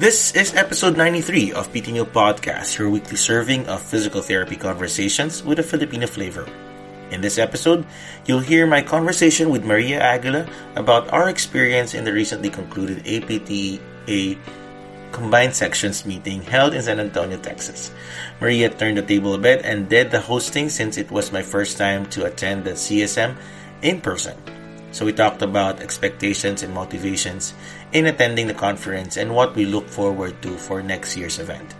This is episode 93 of New Podcast, your weekly serving of physical therapy conversations with a Filipino flavor. In this episode, you'll hear my conversation with Maria Aguila about our experience in the recently concluded APTA combined sections meeting held in San Antonio, Texas. Maria turned the table a bit and did the hosting since it was my first time to attend the CSM in person. So we talked about expectations and motivations in attending the conference and what we look forward to for next year's event.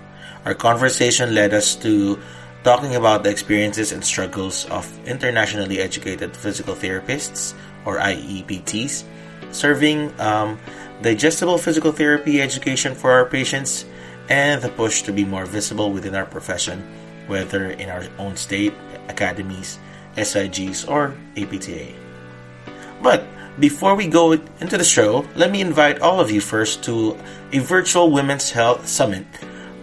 Our conversation led us to talking about the experiences and struggles of internationally educated physical therapists, or IEPTs, serving um, digestible physical therapy education for our patients, and the push to be more visible within our profession, whether in our own state, academies, SIGs, or APTA. But before we go into the show, let me invite all of you first to a virtual Women's Health Summit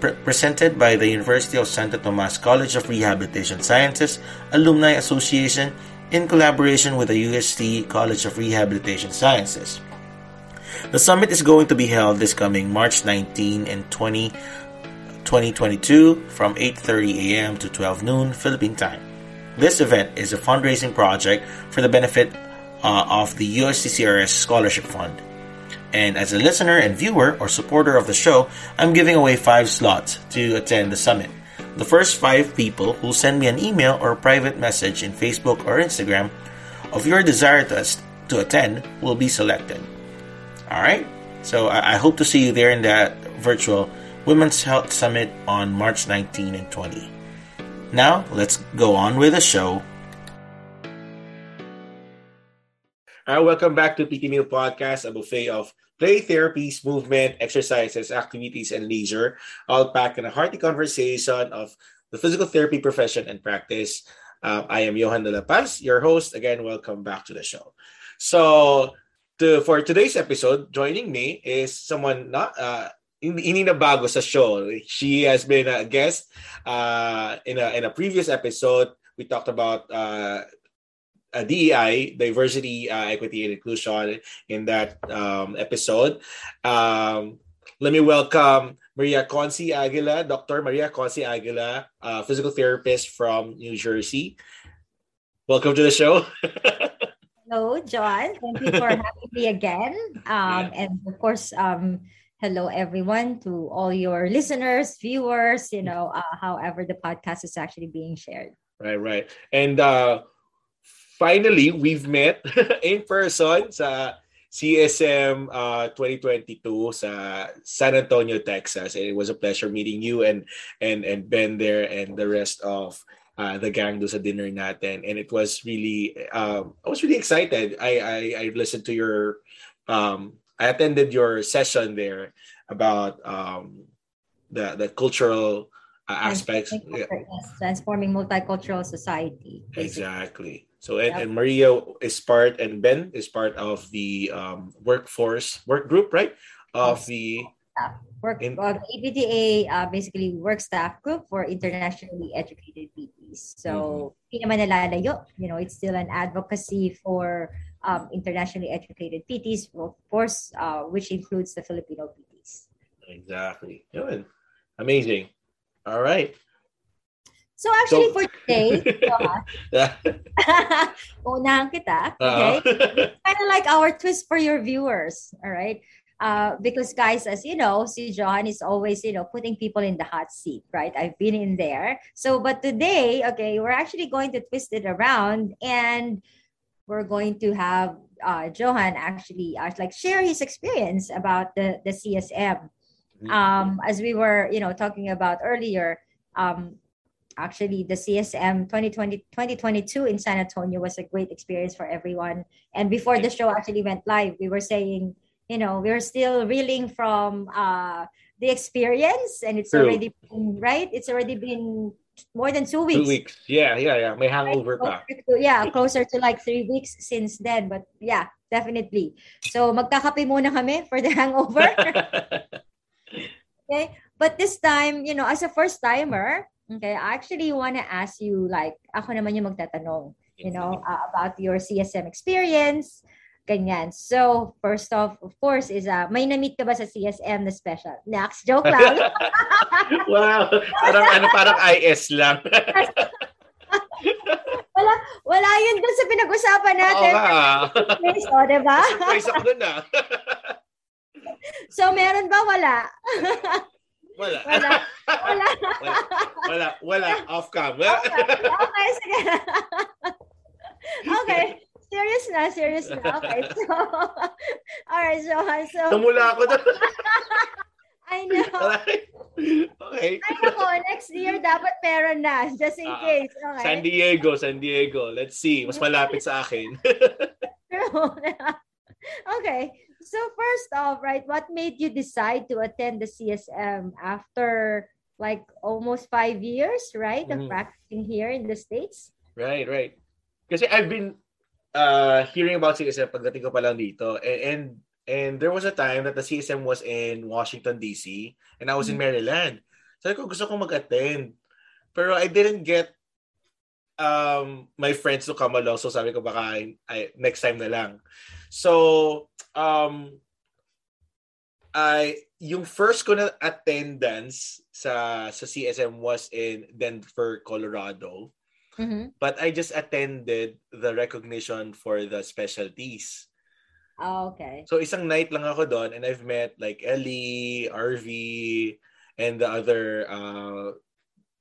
pre- presented by the University of Santo Tomas College of Rehabilitation Sciences Alumni Association in collaboration with the UST College of Rehabilitation Sciences. The summit is going to be held this coming March 19 and 20, 2022 from 8:30 a.m. to 12 noon Philippine time. This event is a fundraising project for the benefit uh, of the USTCRS Scholarship Fund. And as a listener and viewer or supporter of the show, I'm giving away five slots to attend the summit. The first five people who send me an email or private message in Facebook or Instagram of your desire to, to attend will be selected. All right? So I, I hope to see you there in that virtual Women's Health Summit on March 19 and 20. Now, let's go on with the show. Right, welcome back to PT Meal Podcast, a buffet of play therapies, movement, exercises, activities, and leisure, all packed in a hearty conversation of the physical therapy profession and practice. Um, I am Johan de la Paz, your host. Again, welcome back to the show. So, to, for today's episode, joining me is someone not uh, hindi na bago sa show. She has been a guest uh, in a in a previous episode. We talked about uh, uh, DEI, diversity, uh, equity, and inclusion in that um, episode. Um, let me welcome Maria Conci Aguila, Dr. Maria Conci Aguila, uh, physical therapist from New Jersey. Welcome to the show. hello, John. Thank you for having me again. Um, yeah. And of course, um, hello everyone to all your listeners, viewers. You know, uh, however the podcast is actually being shared. Right, right, and uh, finally, we've met in person sa CSM uh, 2022 sa San Antonio, Texas. And it was a pleasure meeting you and and and Ben there and the rest of uh, the gang do sa dinner natin. And it was really, um, I was really excited. I, I, I listened to your, um, I attended your session there about um, the, the cultural uh, aspects. Yes, transforming multicultural society. Basically. Exactly. So and, yep. and Maria is part and Ben is part of the um, workforce work group, right? Of the work in, uh, APTA uh, basically work staff group for internationally educated PTs. So mm-hmm. you know, it's still an advocacy for um, internationally educated PTs, of course, uh, which includes the Filipino PTs. Exactly. Good. Amazing. All right. So actually so, for today, unahan kita, okay? Uh-huh. kind of like our twist for your viewers, all right? Uh, because guys, as you know, si Johan is always, you know, putting people in the hot seat, right? I've been in there. So, but today, okay, we're actually going to twist it around and we're going to have uh, Johan actually uh, like share his experience about the, the CSM. Mm-hmm. Um, as we were, you know, talking about earlier, um, actually the CSM 2020 2022 in San Antonio was a great experience for everyone. And before the show actually went live, we were saying, you know, we are still reeling from uh, the experience, and it's True. already been right. It's already been more than two weeks. Two weeks. Yeah, yeah, yeah. May hangover right? To, yeah, closer to like three weeks since then. But yeah, definitely. So magkakape muna kami for the hangover. okay. But this time, you know, as a first timer, Okay, I actually want to ask you like ako naman yung magtatanong, you know, uh, about your CSM experience. Ganyan. So, first off, of course, is uh, may na-meet ka ba sa CSM na special? Next, joke lang. wow. Parang ano, parang IS lang. wala, wala yun dun sa pinag-usapan natin. Oo nga. Place, oh, diba? Surprise ako dun ah. so, meron ba? Wala. Wala. Wala. Wala. wala. Wala. Wala. Off cam. okay. okay, sige. okay. Serious na, serious na. Okay, so, alright, so, so. Tumula ako doon. I know. okay. Ay, ako, next year dapat meron na, just in uh, case. Okay. San Diego, San Diego. Let's see. Mas malapit sa akin. okay. So first off, right, what made you decide to attend the CSM after like almost five years, right, of mm. practicing here in the States? Right, right. Kasi I've been uh, hearing about CSM pagdating ko pa lang dito. And, and And there was a time that the CSM was in Washington, D.C. and I was in mm. Maryland. Sabi ko, gusto ko mag-attend. Pero I didn't get um, my friends to come along. So sabi ko, baka I, next time na lang. So, um, I, yung first ko na attendance sa, sa CSM was in Denver, Colorado. Mm-hmm. But I just attended the recognition for the specialties. Oh, okay. So isang night lang ako doon and I've met like Ellie, RV, and the other uh,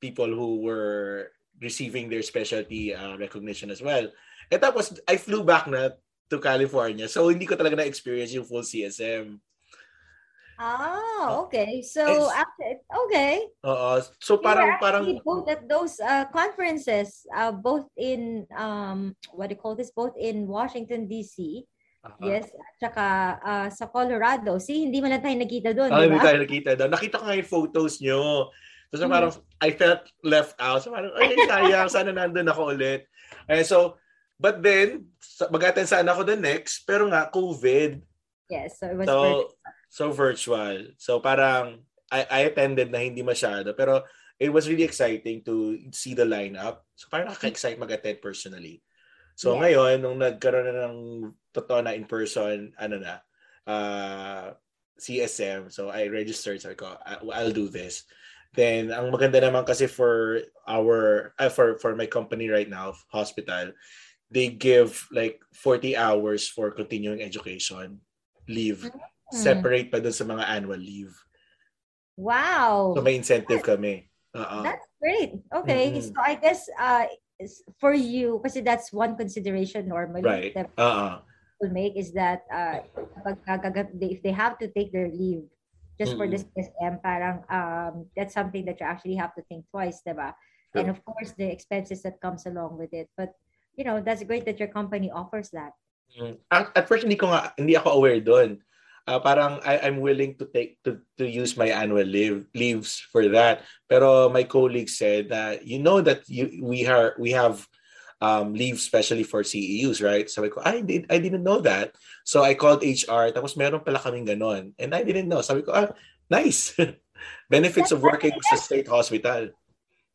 people who were receiving their specialty uh, recognition as well. And tapos I flew back na to California. So hindi ko talaga na-experience yung full CSM. Ah, okay. So after okay. Oo. So parang parang both at those uh, conferences uh, both in um what do you call this both in Washington DC Uh-huh. Yes, at saka uh, sa Colorado. See, hindi man lang tayo nakita doon, oh, Hindi tayo nakita doon. Nakita ko nga yung photos nyo. So, so parang, mm. I felt left out. So parang, ay, sayang, sana nandun ako ulit. And so, but then, mag-attend sana ako the next, pero nga, COVID. Yes, so it was so, virtual. So virtual. So parang, I, I attended na hindi masyado, pero it was really exciting to see the lineup. So parang nakaka-excite mag-attend personally. So yeah. ngayon, nung nagkaroon na ng totoo na in person, ano na, uh, CSM, so I registered, sabi ko, I'll do this. Then, ang maganda naman kasi for our, uh, for, for my company right now, hospital, they give like 40 hours for continuing education leave. Mm-hmm. Separate pa dun sa mga annual leave. Wow. So may incentive kami. Uh-uh. That's great. Okay. Mm-hmm. So I guess uh, for you, kasi that's one consideration normally right. that uh-uh. will make is that uh, if they have to take their leave just mm-hmm. for this SM, parang um, that's something that you actually have to think twice, diba? Sure. And of course, the expenses that comes along with it. But, you know, that's great that your company offers that. Mm. At, first, hindi ko nga, hindi ako aware doon uh, parang I, I'm willing to take to, to use my annual leave leaves for that. Pero my colleague said that you know that you we are we have um, leave especially for CEUs, right? So I ko, I did I didn't know that. So I called HR, tapos meron pala kaming ganon. And I didn't know. Sabi ko, ah, nice. Benefits of working sa state hospital.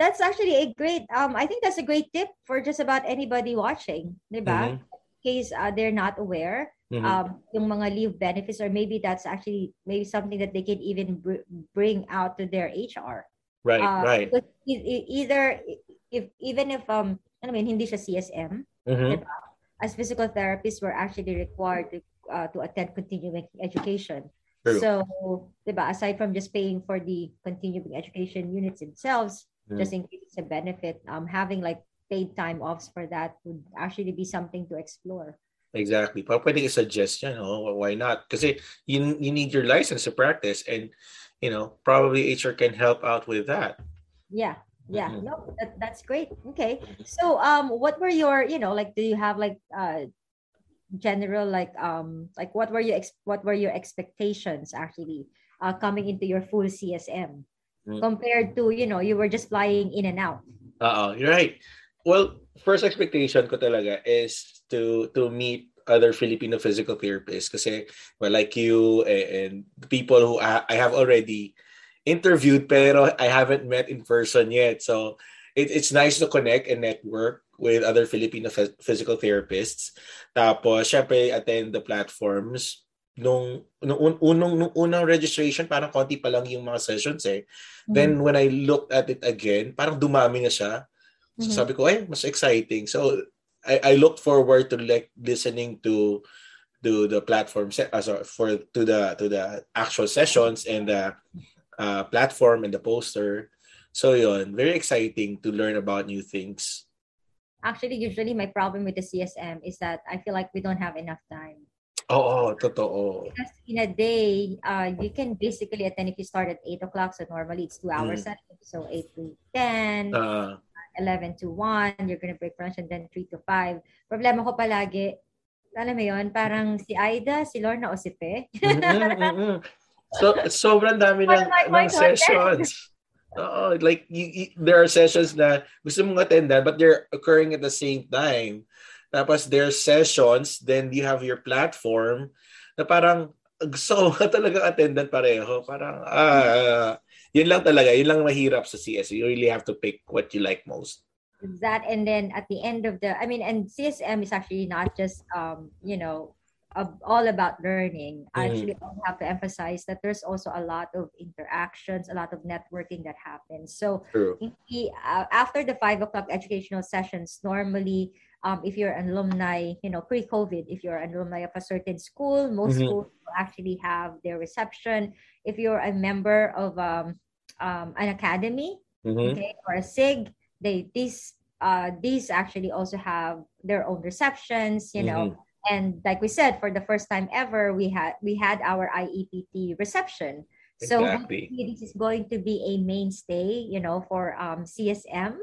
That's actually a great um I think that's a great tip for just about anybody watching, 'di ba? Mm-hmm. In case uh, they're not aware mm-hmm. um, yung mga leave benefits or maybe that's actually maybe something that they can even br- bring out to their HR. Right, uh, right. either if even if um I mean hindi siya CSM, mm-hmm. as physical therapists we're actually required to, uh, to attend continuing education. True. So, diba, aside from just paying for the continuing education units themselves, just in case it's a benefit, um, having like paid time offs for that would actually be something to explore. Exactly. Pa pwedeng i-suggest yan, oh, why not? Kasi you, you need your license to practice and, you know, probably HR can help out with that. Yeah. Yeah. Mm-hmm. No, that, that's great. Okay. So, um, what were your, you know, like, do you have like, uh, general, like, um, like what were your, ex- what were your expectations actually, uh, coming into your full CSM. Compared to, you know, you were just flying in and out? Uh-oh, you're right. Well, first expectation ko talaga is to to meet other Filipino physical therapists kasi well like you and, and people who I, I have already interviewed pero I haven't met in person yet so it, it's nice to connect and network with other Filipino physical therapists. Tapos, syempre, attend the platforms. Nung, nung, unong, nung unang registration, parang konti pa lang yung mga sessions eh. Mm-hmm. Then, when I looked at it again, parang dumami na siya. So, mm-hmm. sabi ko, ay, mas exciting. So, I, I looked forward to like listening to to the platform uh, sorry, for to the to the actual sessions and the uh, platform and the poster. So yon, very exciting to learn about new things. Actually, usually my problem with the CSM is that I feel like we don't have enough time. Oh, totoo. Because in a day, uh, you can basically attend if you start at 8 o'clock. So normally it's two hours. Mm. So 8 to 10, uh, 11 to 1, you're gonna break for lunch and then 3 to 5. Problema ko palagi, alam mo yon parang si Aida, si Lorna o si Pe. So, sobrang dami ng, ng sessions. Oo, like you, you, there are sessions na gusto mong attendan but they're occurring at the same time. Tapos there are sessions, then you have your platform na parang gusto ka talaga attendant pareho. Parang, ah, yun lang talaga. Yun lang mahirap sa CS. You really have to pick what you like most. That and then at the end of the, I mean, and CSM is actually not just, um, you know, all about learning. Mm-hmm. Actually, I have to emphasize that there's also a lot of interactions, a lot of networking that happens. So, the, uh, after the five o'clock educational sessions, normally, um, if you're an alumni, you know, pre-COVID, if you're an alumni of a certain school, most mm-hmm. schools actually have their reception. If you're a member of um, um, an academy, mm-hmm. okay, or a SIG, they these uh, these actually also have their own receptions, you know. Mm-hmm and like we said for the first time ever we had we had our IEPT reception so exactly. this is going to be a mainstay you know for um, CSM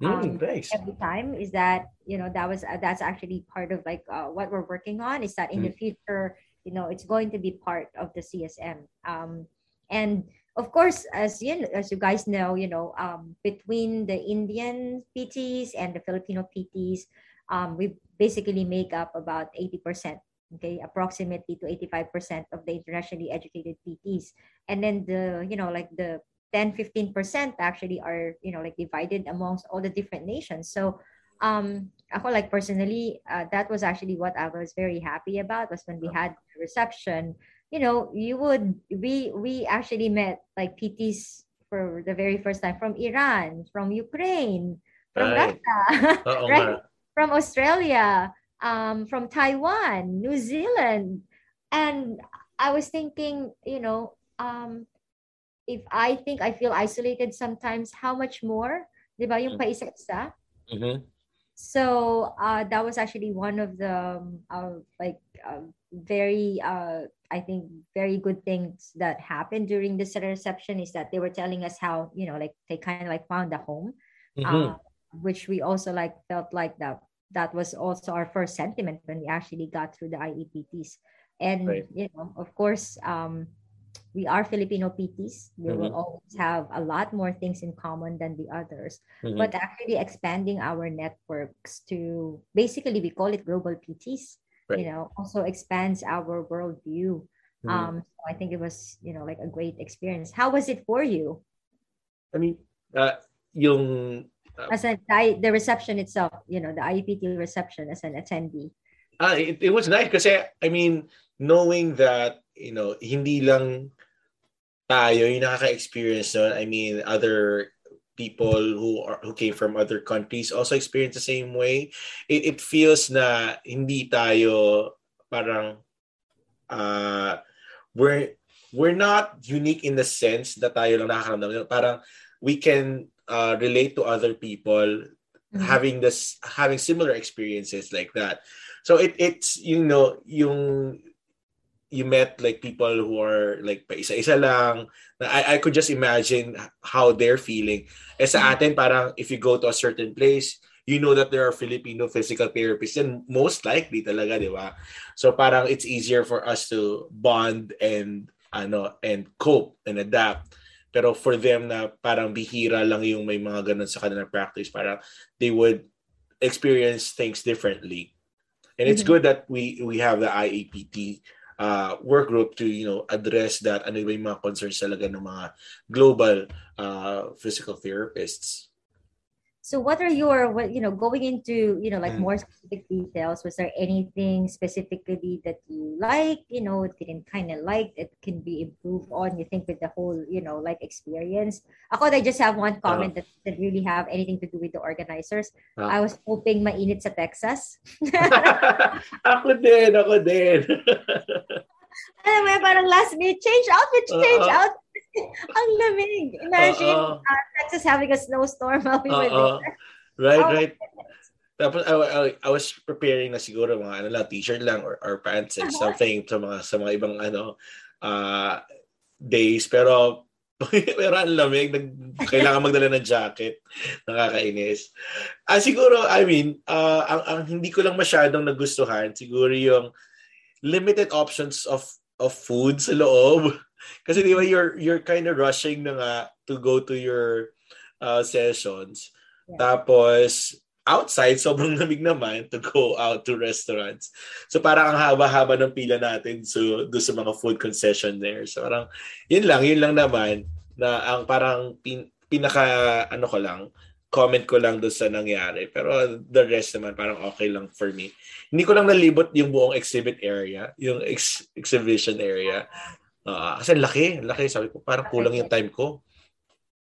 mm, um, nice. every time is that you know that was uh, that's actually part of like uh, what we're working on is that in mm. the future you know it's going to be part of the CSM um, and of course as you as you guys know you know um, between the Indian PTs and the Filipino PTs um, we basically make up about 80%, okay, approximately to 85% of the internationally educated PTs. And then the, you know, like the 10, 15% actually are, you know, like divided amongst all the different nations. So um, ako like personally, uh, that was actually what I was very happy about was when we had reception, you know, you would, we, we actually met like PTs for the very first time from Iran, from Ukraine, from right. Russia, right? from Australia, um, from Taiwan, New Zealand. And I was thinking, you know, um, if I think I feel isolated sometimes, how much more? Di ba? Yung mm-hmm. paisa-isa. Mm-hmm. So uh, that was actually one of the um, uh, like uh, very uh, I think very good things that happened during this reception is that they were telling us how you know like they kind of like found a home, mm-hmm. uh, which we also like felt like that that was also our first sentiment when we actually got through the IEPTs. And right. you know, of course, um, we are Filipino PTs. We mm-hmm. will always have a lot more things in common than the others. Mm-hmm. But actually expanding our networks to basically we call it global PTs. Right. You know, also expands our worldview. Mm-hmm. Um, so I think it was you know like a great experience. How was it for you? I mean, uh, yung as a the reception itself, you know, the IEPT reception as an attendee? Ah, it, it was nice kasi I mean, knowing that, you know, hindi lang tayo yung nakaka-experience nun. I mean, other people who are who came from other countries also experience the same way. It, it feels na hindi tayo parang uh, we're we're not unique in the sense that tayo lang nakakaramdam. Parang we can uh, relate to other people mm-hmm. having this having similar experiences like that so it it's you know yung you met like people who are like pa isa-isa lang. I, I could just imagine how they're feeling. Eh sa mm-hmm. atin, parang if you go to a certain place, you know that there are Filipino physical therapists and most likely talaga, di ba? So parang it's easier for us to bond and ano and cope and adapt. Pero for them na parang bihira lang yung may mga ganun sa kanilang practice, parang they would experience things differently. And it's mm-hmm. good that we we have the IAPT uh, work group to you know address that ano ba yung mga concerns talaga ng mga global uh, physical therapists. So what are your what you know going into you know like mm. more specific details? Was there anything specifically that you like? You know, didn't kind of like that can be improved on? You think with the whole you know like experience? Ako, I just have one comment uh, that that really have anything to do with the organizers. Uh, I was hoping mainit sa Texas. ako din, ako din. Alam mo, parang last minute, change outfit, change uh, outfit. Ang lamig. Imagine uh, uh, Texas having a snowstorm while we uh, were there. Right, oh, right. Tapos I, I, I was preparing na siguro mga ano lang, t-shirt lang or, or pants and uh-huh. something sa mga sa mga ibang ano uh, days pero pero ang lamig, nag, kailangan magdala ng jacket. Nakakainis. Ah, siguro, I mean, uh, ang, ang hindi ko lang masyadong nagustuhan, siguro yung limited options of of food sa loob. Kasi di ba you're you're kind of rushing na nga to go to your uh, sessions. Yeah. Tapos outside sobrang lamig naman to go out to restaurants. So parang ang haba-haba ng pila natin so do sa mga food concession there. So parang yun lang, yun lang naman na ang parang pin, pinaka ano ko lang comment ko lang doon sa nangyari. Pero the rest naman parang okay lang for me. Hindi ko lang nalibot yung buong exhibit area, yung ex- exhibition area. Uh, kasi laki, laki. Sabi ko, parang kulang yung time ko.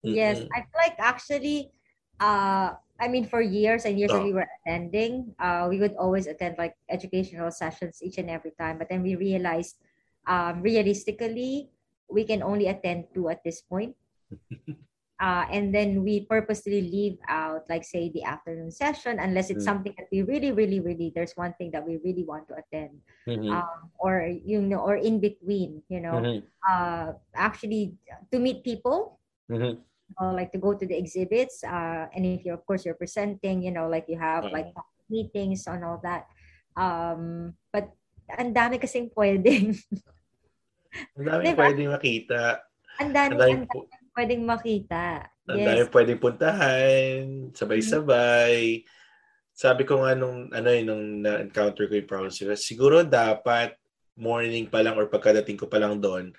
Mm-hmm. Yes, I feel like actually, uh, I mean, for years and years oh. that we were attending, uh, we would always attend like educational sessions each and every time. But then we realized, um, realistically, we can only attend two at this point. uh, and then we purposely leave out like say the afternoon session unless it's mm. something that we really really really there's one thing that we really want to attend mm-hmm. um, or you know or in between you know mm-hmm. uh, actually to meet people mm-hmm. uh, like to go to the exhibits uh, and if you of course you're presenting you know like you have like meetings and all that um, but ang dami kasing pwedeng ang dami diba? pwedeng makita ang dami, ang dami pwedeng makita. Ang yes. dami pwedeng puntahan, sabay-sabay. Mm-hmm. Sabi ko nga nung, ano yun, nung na-encounter ko yung problem siguro dapat morning pa lang or pagkadating ko pa lang doon,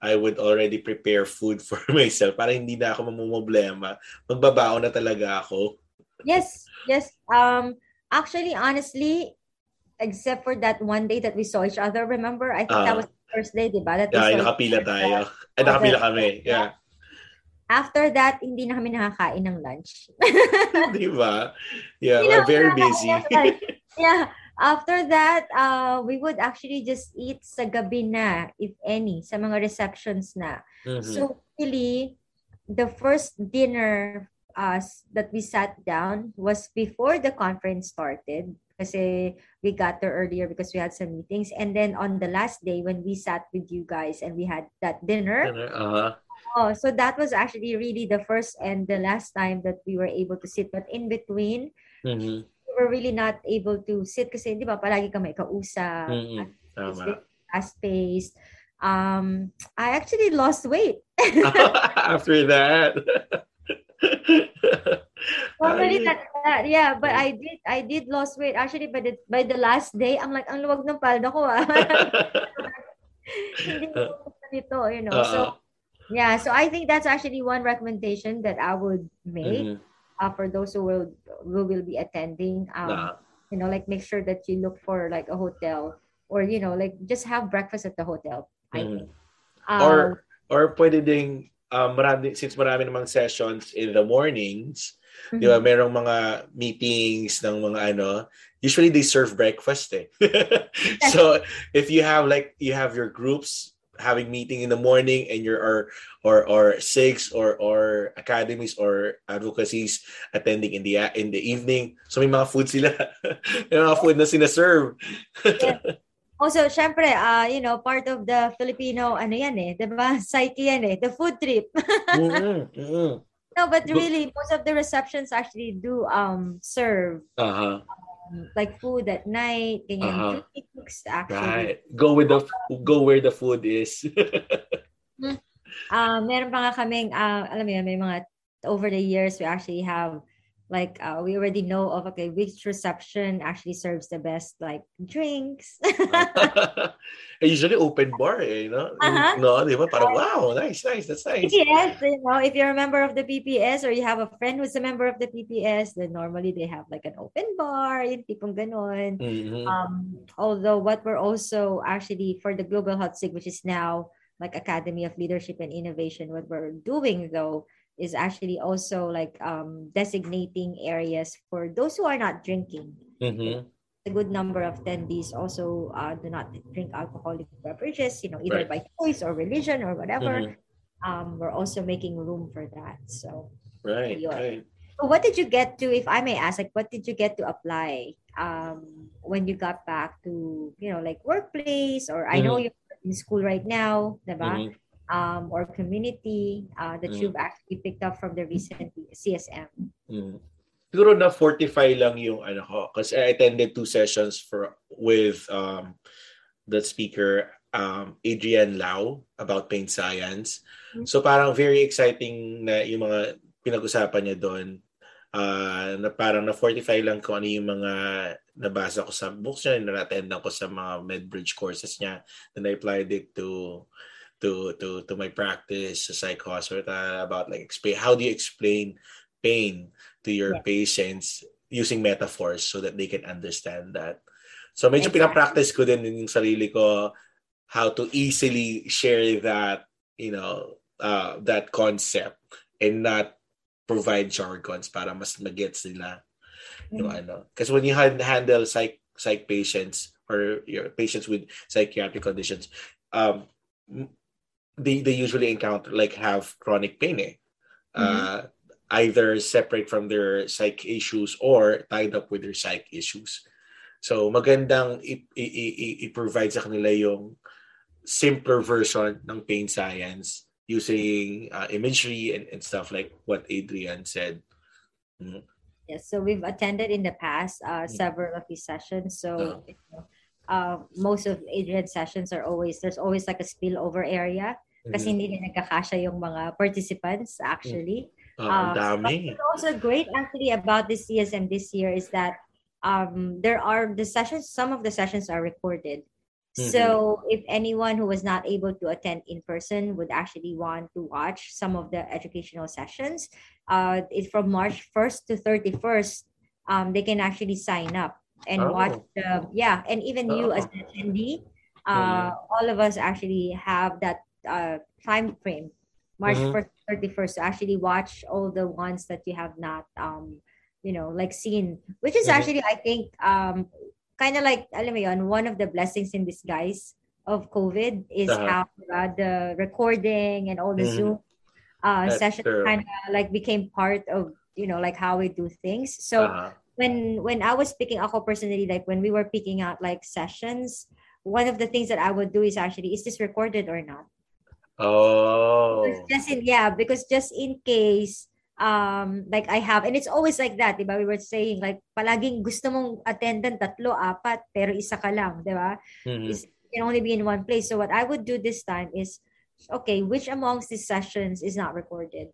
I would already prepare food for myself para hindi na ako mamumblema. Magbabaon na talaga ako. Yes, yes. Um, actually, honestly, except for that one day that we saw each other, remember? I think uh, that ah. was the first day, di ba? That yeah, nakapila tayo. Ay, nakapila kami. Yeah. After that, hindi na kami nakakain ng lunch. Di ba? Yeah, we're very busy. yeah. After that, uh, we would actually just eat sa gabi na, if any, sa mga receptions na. Mm-hmm. So, really, the first dinner uh, that we sat down was before the conference started kasi we got there earlier because we had some meetings. And then on the last day when we sat with you guys and we had that dinner, dinner uh-huh. Oh, so that was actually really the first and the last time that we were able to sit. But in between, mm-hmm. we were really not able to sit kasi di ba palagi kami kausap. Mm-hmm. Fast-paced. Um, I actually lost weight. After that. Normally that, that, yeah, but I did I did lost weight. Actually, by the by the last day, I'm like, ang luwag ng palda ko ah. Hindi ko nito, you know. Uh-uh. So yeah, so I think that's actually one recommendation that I would make mm-hmm. uh, for those who will who will be attending. Um, nah. You know, like make sure that you look for like a hotel or you know, like just have breakfast at the hotel. Mm-hmm. I think. Um, or or pwede ding um, marami, since marami namang sessions in the mornings, mm-hmm. di ba, mm-hmm. merong mga meetings ng mga ano, usually they serve breakfast eh. so if you have like, you have your groups having meeting in the morning and your or or or SIGs or or academies or advocacies attending in the in the evening so may mga food sila may mga food na sinaserve yeah. Also, syempre, uh, you know, part of the Filipino, ano yan eh, di ba? Psyche yan eh, the food trip. mm-hmm, mm-hmm. No, but really, most of the receptions actually do um serve uh-huh like food at night, ganyan. Uh-huh. actually. Right. Go with the go where the food is. uh, meron pa nga kaming, uh, alam mo yun, may mga, over the years, we actually have like uh, we already know of okay which reception actually serves the best like drinks. Usually open bar eh, you know? Uh-huh. no di ba? Parang wow nice nice that's nice. Yes you know if you're a member of the PPS or you have a friend who's a member of the PPS then normally they have like an open bar yung tipong ganon. Mm-hmm. um although what we're also actually for the global health sig which is now like academy of leadership and innovation what we're doing though is actually also like um, designating areas for those who are not drinking. Mm-hmm. A good number of attendees also uh, do not drink alcoholic beverages, you know, either right. by choice or religion or whatever. Mm-hmm. Um, we're also making room for that. So, right, right. So what did you get to, if I may ask, like, what did you get to apply um, when you got back to, you know, like workplace or mm-hmm. I know mm-hmm. you're in school right now, diba? Um, or community uh, that mm. you've actually picked up from the recent CSM? Mm. Siguro na 45 lang yung ano ko kasi I attended two sessions for with um, the speaker um, Adrian Lau about pain science. Mm-hmm. So parang very exciting na yung mga pinag-usapan niya doon. Uh, na parang na 45 lang ko ano yung mga nabasa ko sa books niya, na-attend ko sa mga MedBridge courses niya. Then I applied it to to to to my practice sa psych hospital about like explain how do you explain pain to your yeah. patients using metaphors so that they can understand that. So medyo exactly. pinapractice ko din yung sarili ko how to easily share that, you know, uh, that concept and not provide jargons para mas magets nila mm-hmm. yung ano. Because when you handle psych psych patients or your patients with psychiatric conditions, um, they they usually encounter like have chronic pain eh. Mm-hmm. Uh, either separate from their psych issues or tied up with their psych issues. So magandang i- it, i- i-provide sa kanila yung simpler version ng pain science using uh, imagery and, and stuff like what Adriaan said. Mm-hmm. Yes, so we've attended in the past uh, mm-hmm. several of these sessions. So uh, uh, most of Adriaan's sessions are always there's always like a spillover area kasi mm-hmm. hindi na nagkakasya yung mga participants actually. Oh, uh, dami. also great actually about this CSM this year is that um, there are the sessions, some of the sessions are recorded. Mm-hmm. So if anyone who was not able to attend in person would actually want to watch some of the educational sessions, uh, it's from March 1st to 31st, um, they can actually sign up and oh. watch the, yeah, and even oh. you as an attendee, uh, mm-hmm. all of us actually have that uh, time frame, March mm-hmm. 1st, 31st, to actually watch all the ones that you have not, um, you know, like seen, which is mm-hmm. actually, I think, um, kind of like, alam mo yun, one of the blessings in disguise of COVID is uh-huh. how uh, the recording and all the mm-hmm. Zoom uh, session kind of like became part of, you know, like how we do things. So uh-huh. when when I was picking ako personally, like when we were picking out like sessions, one of the things that I would do is actually, is this recorded or not? Oh. just in yeah, because just in case um like I have and it's always like that, 'di ba? We were saying like palaging gusto mong attendant tatlo, apat, pero isa ka lang, 'di ba? Mm-hmm. can only be in one place. So what I would do this time is okay, which amongst these sessions is not recorded?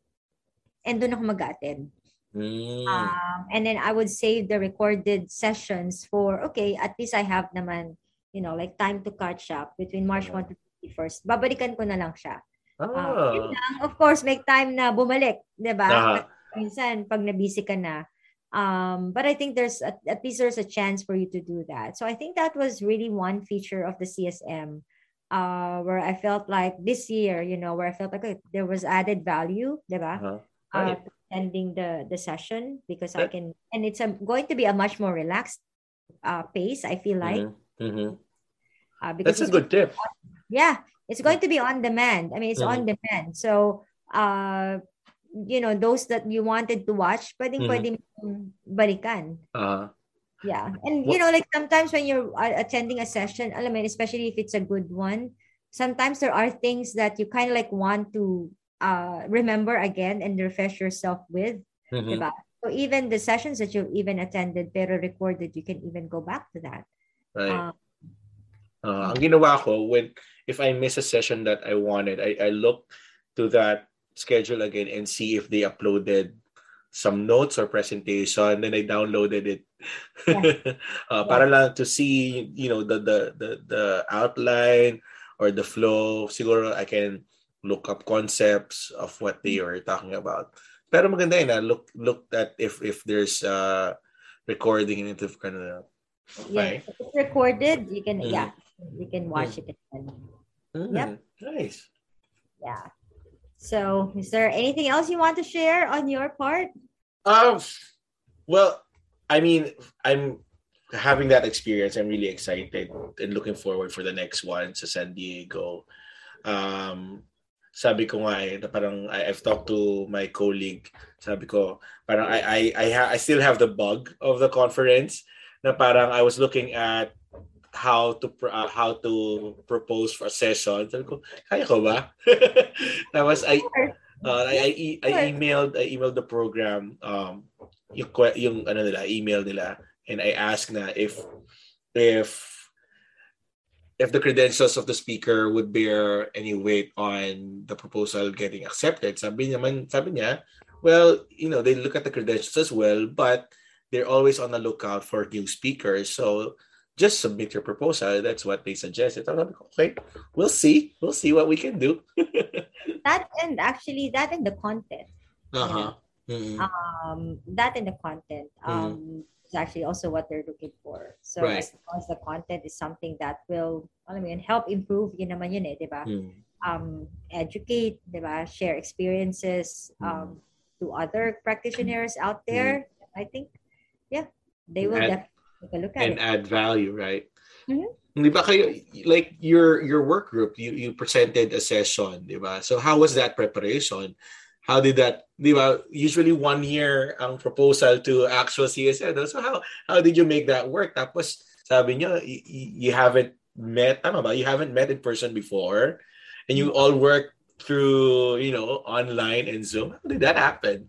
And doon ako mag-attend. Mm. Um, and then I would save the recorded sessions for, okay, at least I have naman, you know, like time to catch up between March 1 to first. Babalikan ko na lang siya. Ah. Uh, lang, of course, make time na bumalik, 'di ba? Uh-huh. Minsan pag nabisi ka na. Um, but I think there's a, at least there's a chance for you to do that. So I think that was really one feature of the CSM uh, where I felt like this year, you know, where I felt like okay, there was added value, 'di ba? Uh-huh. Right. Uh, ending the the session because I can and it's a, going to be a much more relaxed uh, pace. I feel like. Mm-hmm. Mm-hmm. Uh, because That's a good tip. Yeah, it's going to be on demand. I mean, it's mm-hmm. on demand. So, uh, you know, those that you wanted to watch, pwedeng mm-hmm. pwedeng balikan. Uh-huh. Yeah. And, you know, like sometimes when you're uh, attending a session, alam mo, especially if it's a good one, sometimes there are things that you kind of like want to uh, remember again and refresh yourself with. Mm-hmm. Diba? So even the sessions that you've even attended pero recorded, you can even go back to that. Right. Um, uh, ang ginawa ko, when if I miss a session that I wanted, I, I look to that schedule again and see if they uploaded some notes or presentation. and Then I downloaded it yeah. uh, yeah. para lang to see, you know, the, the the the outline or the flow. Siguro I can look up concepts of what they were talking about. Pero maganda yun, ah. look look at if if there's uh recording and if kind of yeah, if it's recorded, you can mm. yeah, you can watch mm. it again. Mm. Yep. Nice. Yeah. So, is there anything else you want to share on your part? Um, well, I mean, I'm having that experience. I'm really excited and looking forward for the next one to San Diego. Um, sabi ko nga eh, parang I, I've talked to my colleague. Sabi ko, parang I I I, ha, I still have the bug of the conference na parang I was looking at how to uh, how to propose for a session. Sabi ko, kaya ko ba? Tapos I uh, I, I, I emailed I emailed the program um yung yung ano nila email nila and I asked na if if if the credentials of the speaker would bear any weight on the proposal getting accepted. Sabi naman sabi niya, well, you know, they look at the credentials as well, but they're always on the lookout for new speakers. So just submit your proposal. That's what they suggested. I'm like, okay, we'll see. We'll see what we can do. that and actually that and the content. Uh-huh. Mm-hmm. Um, that and the content. Mm-hmm. Um, mm-hmm. is actually also what they're looking for. So right. as long as the content is something that will, I mean, help improve, yun naman yun eh, di ba? Mm. Um, educate, di ba? Share experiences mm. um, to other practitioners out there. Mm. I think, yeah, they will definitely take a look at and it. add value, right? Mm-hmm. Di ba kayo, like your your work group, you you presented a session, di ba? So how was that preparation? How did that, di ba? Usually one year ang proposal to actual CSM. So how how did you make that work? Tapos sabi niyo, you, you haven't met, tama ba? You haven't met in person before and you all work through, you know, online and Zoom. How did that happen?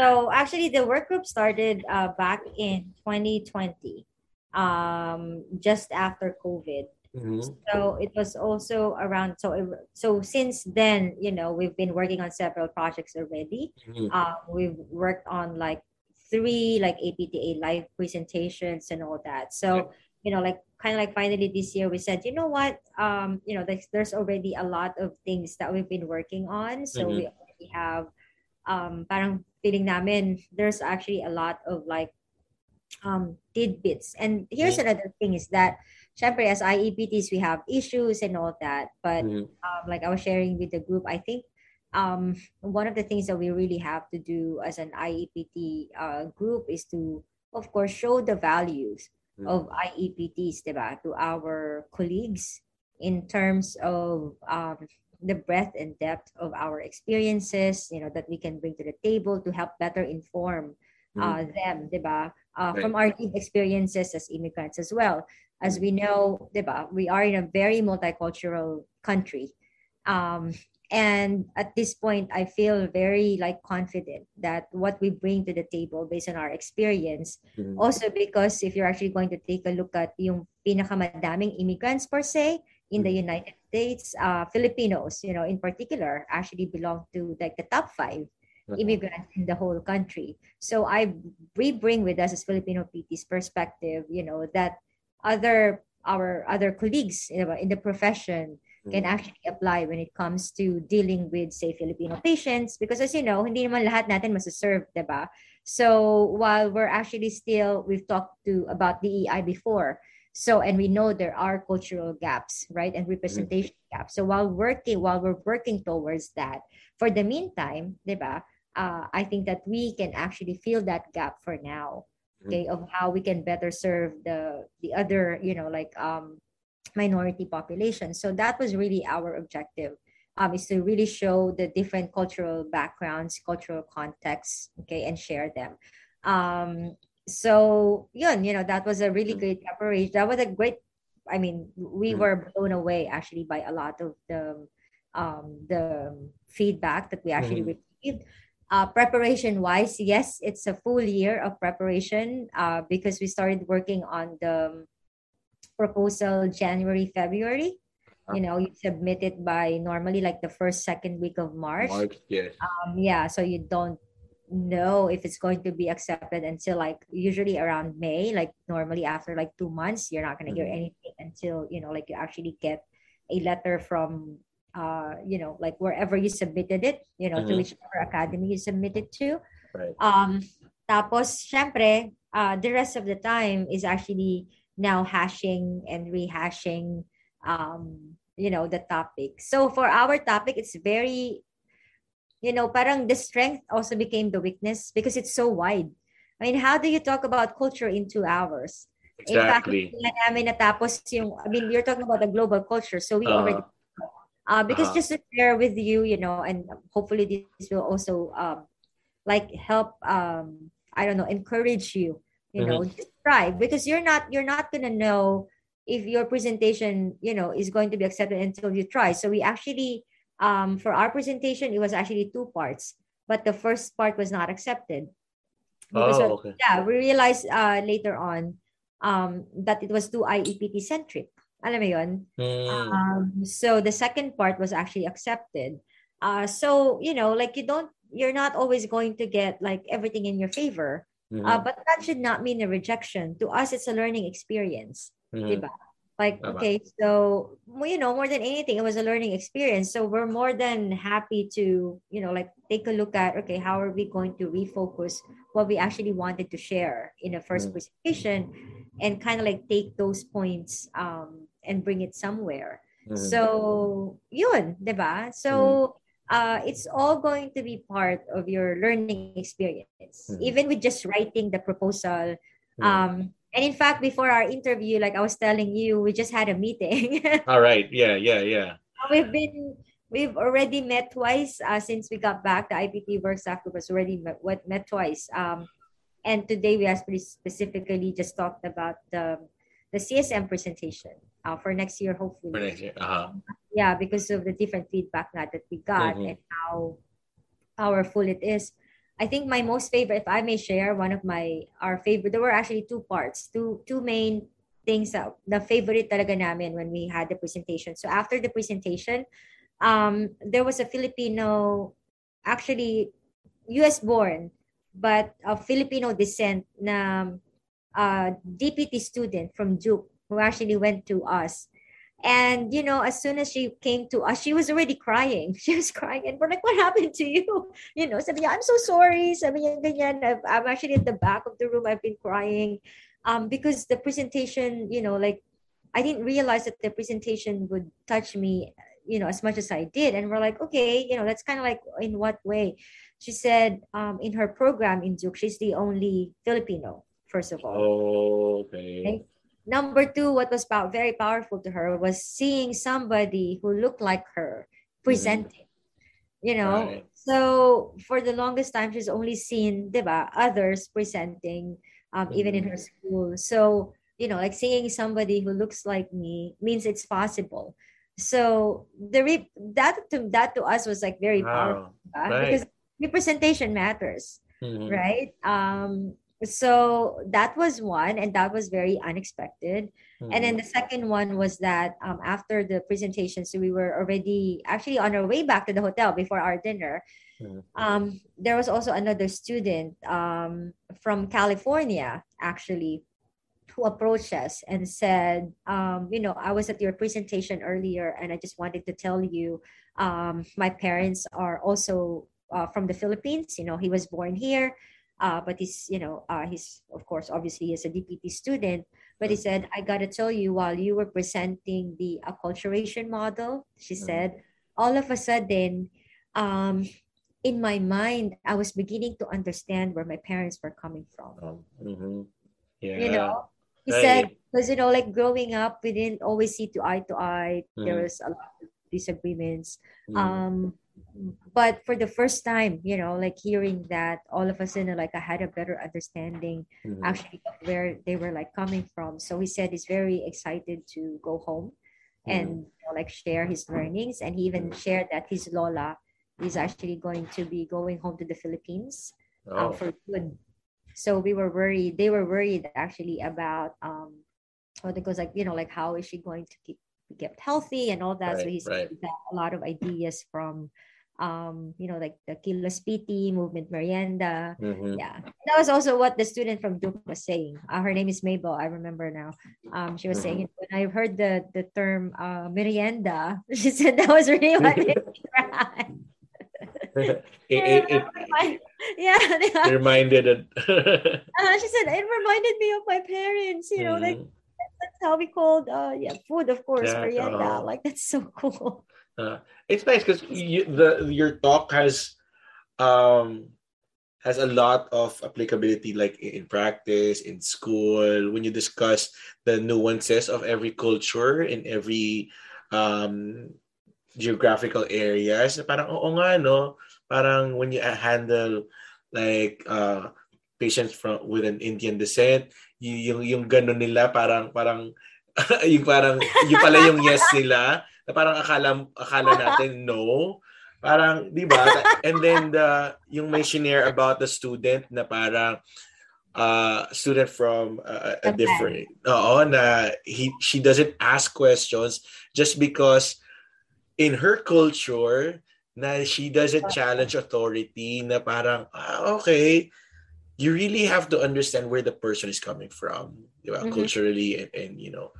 So actually, the work group started uh, back in 2020, um, just after COVID. Mm-hmm. So it was also around. So it, so since then, you know, we've been working on several projects already. Mm-hmm. Um, we've worked on like three like APTA live presentations and all that. So you know, like kind of like finally this year, we said, you know what, um, you know, there's, there's already a lot of things that we've been working on. So mm-hmm. we already have um, parang feeling namin, there's actually a lot of like um, tidbits. And here's mm-hmm. another thing is that, syempre, as IEPTs, we have issues and all that. But mm-hmm. um, like I was sharing with the group, I think um, one of the things that we really have to do as an IEPT uh, group is to, of course, show the values mm-hmm. of IEPTs diba, to our colleagues in terms of um, the breadth and depth of our experiences, you know, that we can bring to the table to help better inform uh, mm-hmm. them, diba? Uh, right. From our experiences as immigrants as well. As we know, diba, we are in a very multicultural country. Um, and at this point, I feel very like confident that what we bring to the table based on our experience, mm-hmm. also because if you're actually going to take a look at yung pinakamadaming immigrants per se, in the mm-hmm. United States, uh, Filipinos, you know, in particular, actually belong to like the top five uh-huh. immigrants in the whole country. So I we bring with us as Filipino PT's perspective, you know, that other our other colleagues you know, in the profession can mm-hmm. actually apply when it comes to dealing with say Filipino patients because as you know hindi naman lahat natin masaserve diba so while we're actually still we've talked to about DEI before so, and we know there are cultural gaps, right, and representation mm-hmm. gaps. So, while working, while we're working towards that, for the meantime, diba, uh, I think that we can actually fill that gap for now, mm-hmm. okay, of how we can better serve the the other, you know, like um, minority population. So that was really our objective. Um, is to really show the different cultural backgrounds, cultural contexts, okay, and share them. Um, so yun, you know, that was a really mm. great preparation. That was a great. I mean, we mm. were blown away actually by a lot of the um, the feedback that we actually mm. received. Uh, preparation wise, yes, it's a full year of preparation uh, because we started working on the proposal January, February. Uh-huh. You know, you submit it by normally like the first, second week of March. March, yes. Um, yeah, so you don't know if it's going to be accepted until like usually around May. Like normally after like two months, you're not going to mm-hmm. hear anything until you know like you actually get a letter from uh you know like wherever you submitted it, you know mm-hmm. to whichever academy you submitted to. Right. Um, tapos syempre, uh, the rest of the time is actually now hashing and rehashing um you know the topic. So for our topic, it's very you know, parang the strength also became the weakness because it's so wide. I mean, how do you talk about culture in two hours? Exactly. In fact, namin natapos yung, I mean, you're talking about the global culture, so we uh, already, uh, because uh, just to share with you, you know, and hopefully this will also, um, like help, um, I don't know, encourage you, you mm-hmm. know, just try because you're not, you're not gonna know if your presentation, you know, is going to be accepted until you try. So we actually um, for our presentation, it was actually two parts, but the first part was not accepted. Because oh, okay. yeah, we realized uh, later on um, that it was too IEPT centric. Alam mo yun? Mm. Um, so the second part was actually accepted. Uh, so, you know, like you don't, you're not always going to get like everything in your favor. Mm-hmm. Uh, but that should not mean a rejection. To us, it's a learning experience. Mm-hmm. Diba? Like okay so you know more than anything it was a learning experience. So we're more than happy to you know like take a look at okay how are we going to refocus what we actually wanted to share in the 1st mm. presentation and kind of like take those points um and bring it somewhere. Mm. So yun diba so mm. uh, it's all going to be part of your learning experience. Mm. Even with just writing the proposal um and in fact, before our interview, like I was telling you, we just had a meeting. All right. Yeah, yeah, yeah. We've been we've already met twice uh, since we got back. The IEPT Workshop group has already met, met twice. Um, and today we actually specifically just talked about the the CSM presentation uh, for next year, hopefully. For next year, uh-huh. Yeah, because of the different feedback that we got mm-hmm. and how powerful it is. I think my most favorite, if I may share, one of my our favorite. There were actually two parts, two two main things that the favorite talaga namin when we had the presentation. So after the presentation, um, there was a Filipino, actually U.S. born, but of Filipino descent na uh, DPT student from Duke who actually went to us and you know, as soon as she came to us, she was already crying. She was crying, and we're like, "What happened to you?" You know, sabi niya, "I'm so sorry." Sabi niya, ganyan. I'm actually at the back of the room. I've been crying, um, because the presentation, you know, like I didn't realize that the presentation would touch me, you know, as much as I did. And we're like, okay, you know, that's kind of like in what way? She said, um, in her program in Duke, she's the only Filipino. First of all. Oh, okay. okay? Number two, what was pow- very powerful to her was seeing somebody who looked like her presenting. Mm-hmm. You know, right. so for the longest time, she's only seen, diba, others presenting, um, mm-hmm. even in her mm-hmm. school. So, you know, like seeing somebody who looks like me means it's possible. So the re- that to that to us was like very wow. powerful right. because representation matters, mm-hmm. right? Um, so that was one and that was very unexpected mm-hmm. and then the second one was that um, after the presentation so we were already actually on our way back to the hotel before our dinner mm-hmm. um, there was also another student um, from california actually who approached us and said um, you know i was at your presentation earlier and i just wanted to tell you um, my parents are also uh, from the philippines you know he was born here uh, but he's you know uh, he's of course obviously he's a DPT student but he said I gotta tell you while you were presenting the acculturation model she mm-hmm. said all of a sudden um, in my mind I was beginning to understand where my parents were coming from oh, mm-hmm. yeah you know he right. said because you know like growing up we didn't always see to eye to eye mm-hmm. there was a lot of disagreements mm-hmm. um but for the first time you know like hearing that all of a sudden like i had a better understanding mm-hmm. actually where they were like coming from so he said he's very excited to go home mm-hmm. and you know, like share his learnings and he even shared that his lola is actually going to be going home to the philippines uh, oh. for good so we were worried they were worried actually about um what it goes like you know like how is she going to keep kept healthy and all that right, so he's right. a lot of ideas from um, you know, like the Kilos PT, Movement Merienda. Mm-hmm. Yeah. That was also what the student from Duke was saying. Uh, her name is Mabel. I remember now. Um, she was mm-hmm. saying when I heard the, the term uh, merienda, she said that was really what it, it, it, it, yeah, it reminded it. uh, she said it reminded me of my parents. You know, mm. like that's how we called uh yeah food, of course, yeah, merienda. Uh, like that's so cool. Uh, it's nice because you, the your talk has um has a lot of applicability like in practice in school when you discuss the nuances of every culture in every um geographical areas. Parang oo nga no? Parang when you handle like uh patients from with an Indian descent yung yung ganun nila parang parang yung parang yung pala yung yes nila na parang akala akala natin no parang di ba and then the yung may share about the student na parang uh student from uh, a different oo na he she doesn't ask questions just because in her culture na she doesn't challenge authority na parang ah, okay you really have to understand where the person is coming from diba? Mm-hmm. culturally and, and you know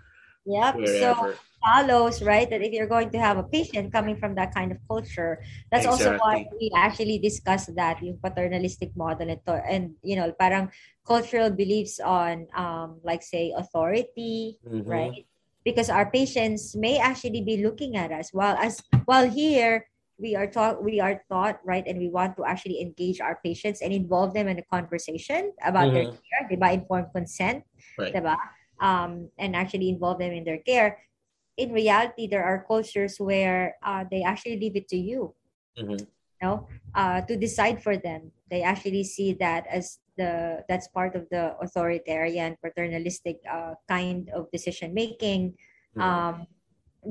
Yep. Wherever. So follows, right, that if you're going to have a patient coming from that kind of culture, that's exactly. also why we actually discuss that, yung paternalistic model and, and you know, parang cultural beliefs on, um, like say, authority, mm-hmm. right? Because our patients may actually be looking at us while as while here we are taught we are taught right and we want to actually engage our patients and involve them in a conversation about mm-hmm. their care diba informed consent right. diba um, and actually involve them in their care in reality there are cultures where uh, they actually leave it to you mm-hmm. you know uh, to decide for them they actually see that as the that's part of the authoritarian paternalistic uh, kind of decision making mm-hmm. um,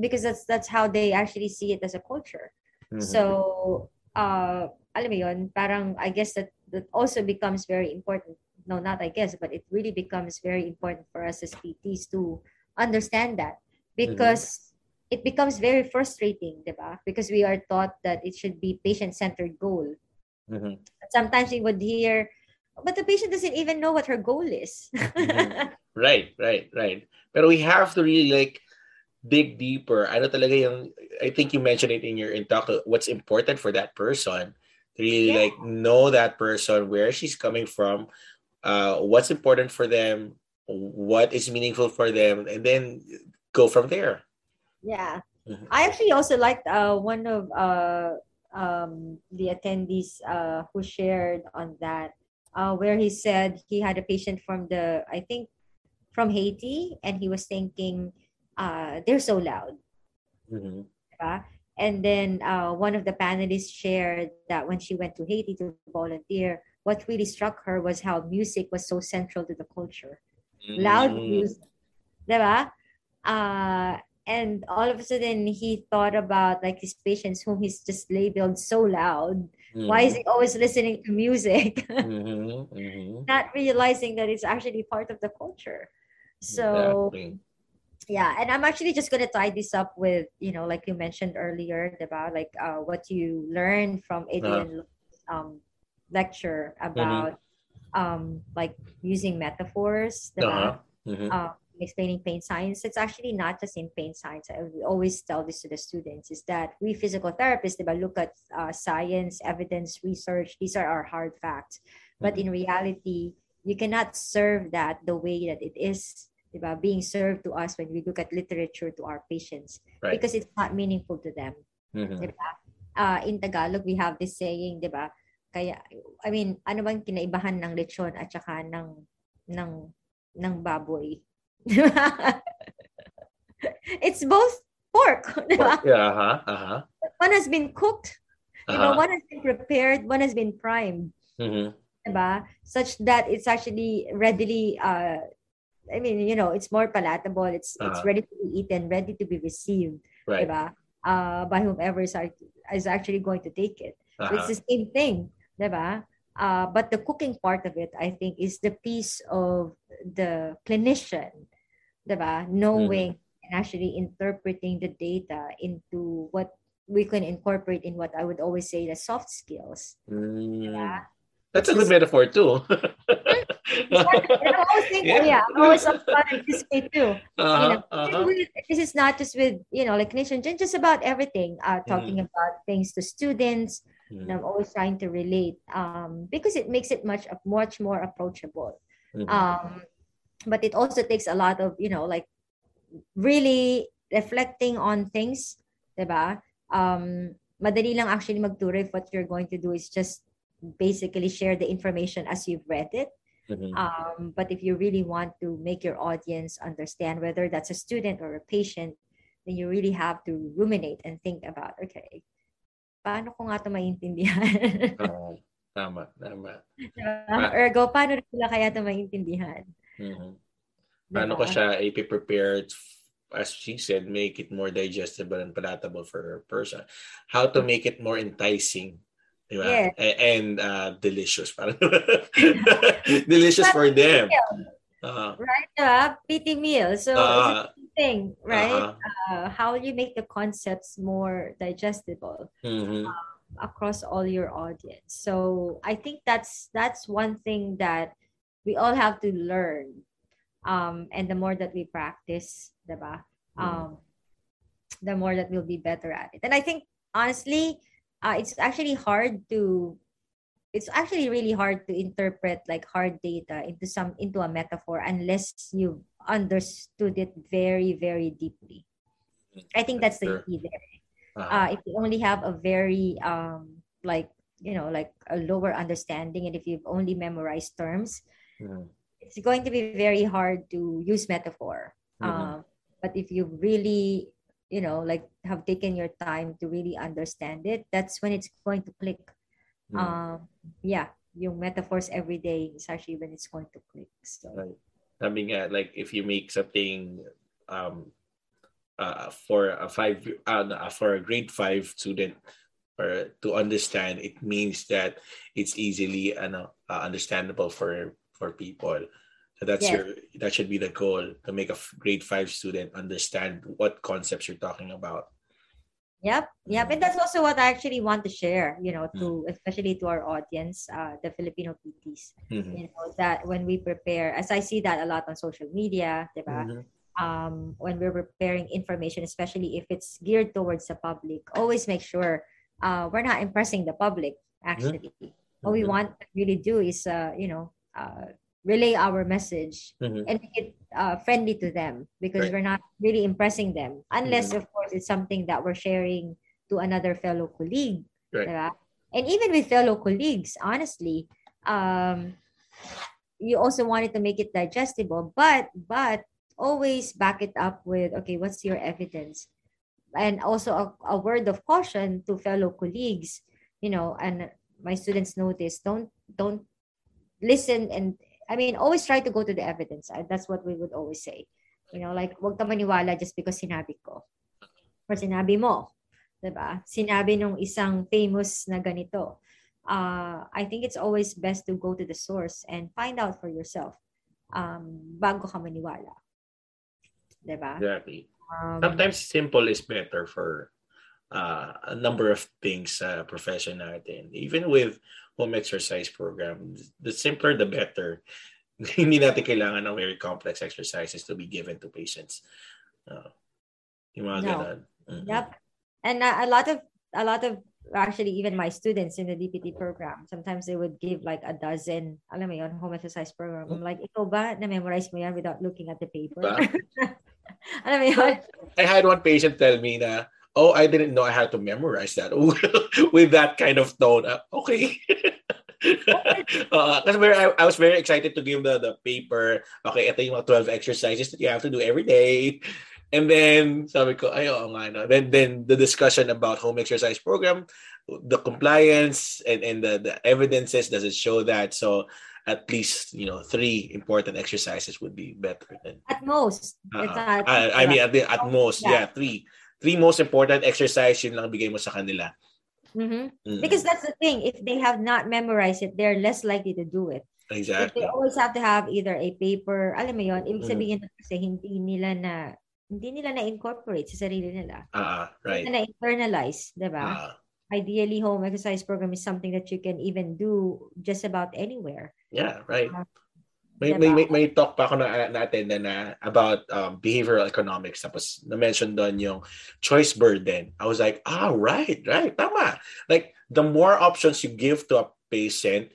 because that's that's how they actually see it as a culture mm-hmm. so uh, alam mo yun, parang I guess that that also becomes very important no, not I guess, but it really becomes very important for us as PTs to understand that because mm-hmm. it becomes very frustrating, diba? Because we are taught that it should be patient-centered goal. Mm-hmm. Sometimes we would hear, but the patient doesn't even know what her goal is. mm-hmm. Right, right, right. But we have to really like dig deeper. I know talaga yung, I think you mentioned it in your in talk, what's important for that person. To really yeah. like know that person, where she's coming from, uh, what's important for them, what is meaningful for them, and then go from there. Yeah. Mm-hmm. I actually also liked uh, one of uh, um, the attendees uh, who shared on that, uh, where he said he had a patient from the, I think, from Haiti, and he was thinking, uh, they're so loud. Mm-hmm. And then uh, one of the panelists shared that when she went to Haiti to volunteer, what really struck her was how music was so central to the culture. Mm. Loud music. Diba? Uh, and all of a sudden he thought about like his patients whom he's just labeled so loud. Mm. Why is he always listening to music? mm-hmm, mm-hmm. Not realizing that it's actually part of the culture. So exactly. yeah, and I'm actually just gonna tie this up with, you know, like you mentioned earlier about like uh, what you learned from Adriaan uh. um, lecture mm-hmm. about mm-hmm. um, like using metaphors, uh-huh. mm-hmm. uh, explaining pain science. It's actually not just in pain science. I always tell this to the students is that we physical therapists diba, look at uh, science, evidence, research. These are our hard facts. But mm-hmm. in reality, you cannot serve that the way that it is diba, being served to us when we look at literature to our patients right. because it's not meaningful to them. Mm-hmm. Uh, in Tagalog, we have this saying, diba, Kaya, I mean, ano bang kinaibahan ng lechon at saka ng, ng, ng baboy? It's both pork, di ba? Yeah, uh-huh, uh-huh. One has been cooked, uh-huh. you know, uh-huh. one has been prepared, one has been primed. Mm-hmm. Diba? Such that it's actually readily uh I mean, you know, it's more palatable, it's uh-huh. it's ready to be eaten, ready to be received, right. diba? Uh, by whomever is, is actually going to take it. Uh-huh. It's the same thing. Diba? Uh, but the cooking part of it, I think, is the piece of the clinician, diba? Knowing mm-hmm. and actually interpreting the data into what we can incorporate in what I would always say the soft skills. Mm. That's a good metaphor too. I always think, yeah, yeah I always started this way too. Uh-huh, you know, uh-huh. this is not just with you know like nation, just about everything. Uh, talking mm. about things to students. Mm. And I'm always trying to relate um, because it makes it much much more approachable. Mm-hmm. Um, but it also takes a lot of you know like really reflecting on things, diba? Um, madali lang actually magturo if what you're going to do is just basically share the information as you've read it. Mm-hmm. Um, but if you really want to make your audience understand whether that's a student or a patient, then you really have to ruminate and think about, okay, paano ko nga ito maintindihan? uh, tama, tama. Diba? Ergo, paano nila kaya ito maintindihan? Mm-hmm. Paano diba? ko siya i-prepared as she said, make it more digestible and palatable for a person. How to make it more enticing Diba? Yes. And uh, delicious. Parang delicious for them. Uh, right? Uh, PT meal. So uh, thing, right? Uh-huh. Uh, how you make the concepts more digestible mm-hmm. uh, across all your audience. So I think that's that's one thing that we all have to learn. Um, and the more that we practice, diba? Mm. Um, the more that we'll be better at it. And I think honestly, uh, it's actually hard to it's actually really hard to interpret like hard data into some into a metaphor unless you understood it very very deeply i think that's the key there uh-huh. uh, if you only have a very um like you know like a lower understanding and if you've only memorized terms mm-hmm. it's going to be very hard to use metaphor mm-hmm. um, but if you really you know like have taken your time to really understand it that's when it's going to click mm. um yeah yung metaphors every day is actually when it's going to click so right. I mean uh, like if you make something um uh for a five uh, for a grade five student or to understand it means that it's easily uh, uh, understandable for for people so that's yes. your that should be the goal to make a grade five student understand what concepts you're talking about. Yep, yep, and that's also what I actually want to share. You know, to mm. especially to our audience, uh, the Filipino PTs. Mm-hmm. You know that when we prepare, as I see that a lot on social media, Mm-hmm. Um, when we're preparing information, especially if it's geared towards the public, always make sure uh, we're not impressing the public. Actually, mm-hmm. what we want to really do is, uh, you know, uh, relay our message mm-hmm. and make it uh, friendly to them because right. we're not really impressing them unless mm-hmm. of course it's something that we're sharing to another fellow colleague right. and even with fellow colleagues honestly um, you also wanted to make it digestible but but always back it up with okay what's your evidence and also a, a word of caution to fellow colleagues you know and my students know this don't don't listen and I mean, always try to go to the evidence. That's what we would always say. You know, like, wag ka maniwala just because sinabi ko. Or sinabi mo. Diba? Sinabi nung isang famous na ganito. Uh, I think it's always best to go to the source and find out for yourself um, bago ka maniwala. Diba? Exactly. Um, Sometimes simple is better for uh, a number of things sa uh, profession natin. Even with home exercise program, the simpler the better. Hindi natin kailangan ng very complex exercises to be given to patients. Uh, yung mga no. ganun. Mm-hmm. Yep. And uh, a lot of a lot of actually even my students in the DPT program, sometimes they would give like a dozen, alam mo yun, home exercise program. I'm like, ikaw ba na-memorize mo yan without looking at the paper? alam mo yun? I had one patient tell me na, oh, I didn't know I had to memorize that with that kind of tone. Uh, okay. uh, very, I, I was very excited to give the, the paper. Okay, ito yung 12 exercises that you have to do every day. And then, sabi ko, ay, oo nga, no. Then, then the discussion about home exercise program, the compliance and, and the, the evidences, does it show that? So, at least you know three important exercises would be better than at most. Uh, at, I, I mean at the, at most, yeah. yeah, three three most important exercise yun lang bigay mo sa kanila. Mm-hmm. Mm-hmm. Because that's the thing. If they have not memorized it, they're less likely to do it. Exactly. If they always have to have either a paper, alam mo yon, ibig sabihin mm-hmm. kasi hindi nila na hindi nila na-incorporate sa sarili nila. Uh, right. Hindi na-internalize, di ba? Uh, Ideally, home exercise program is something that you can even do just about anywhere. Yeah, right. Uh, may, diba? may, may, may talk pa ako na natin na, na about um, behavioral economics tapos na-mention doon yung choice burden. I was like, ah, right, right, tama. Like, the more options you give to a patient,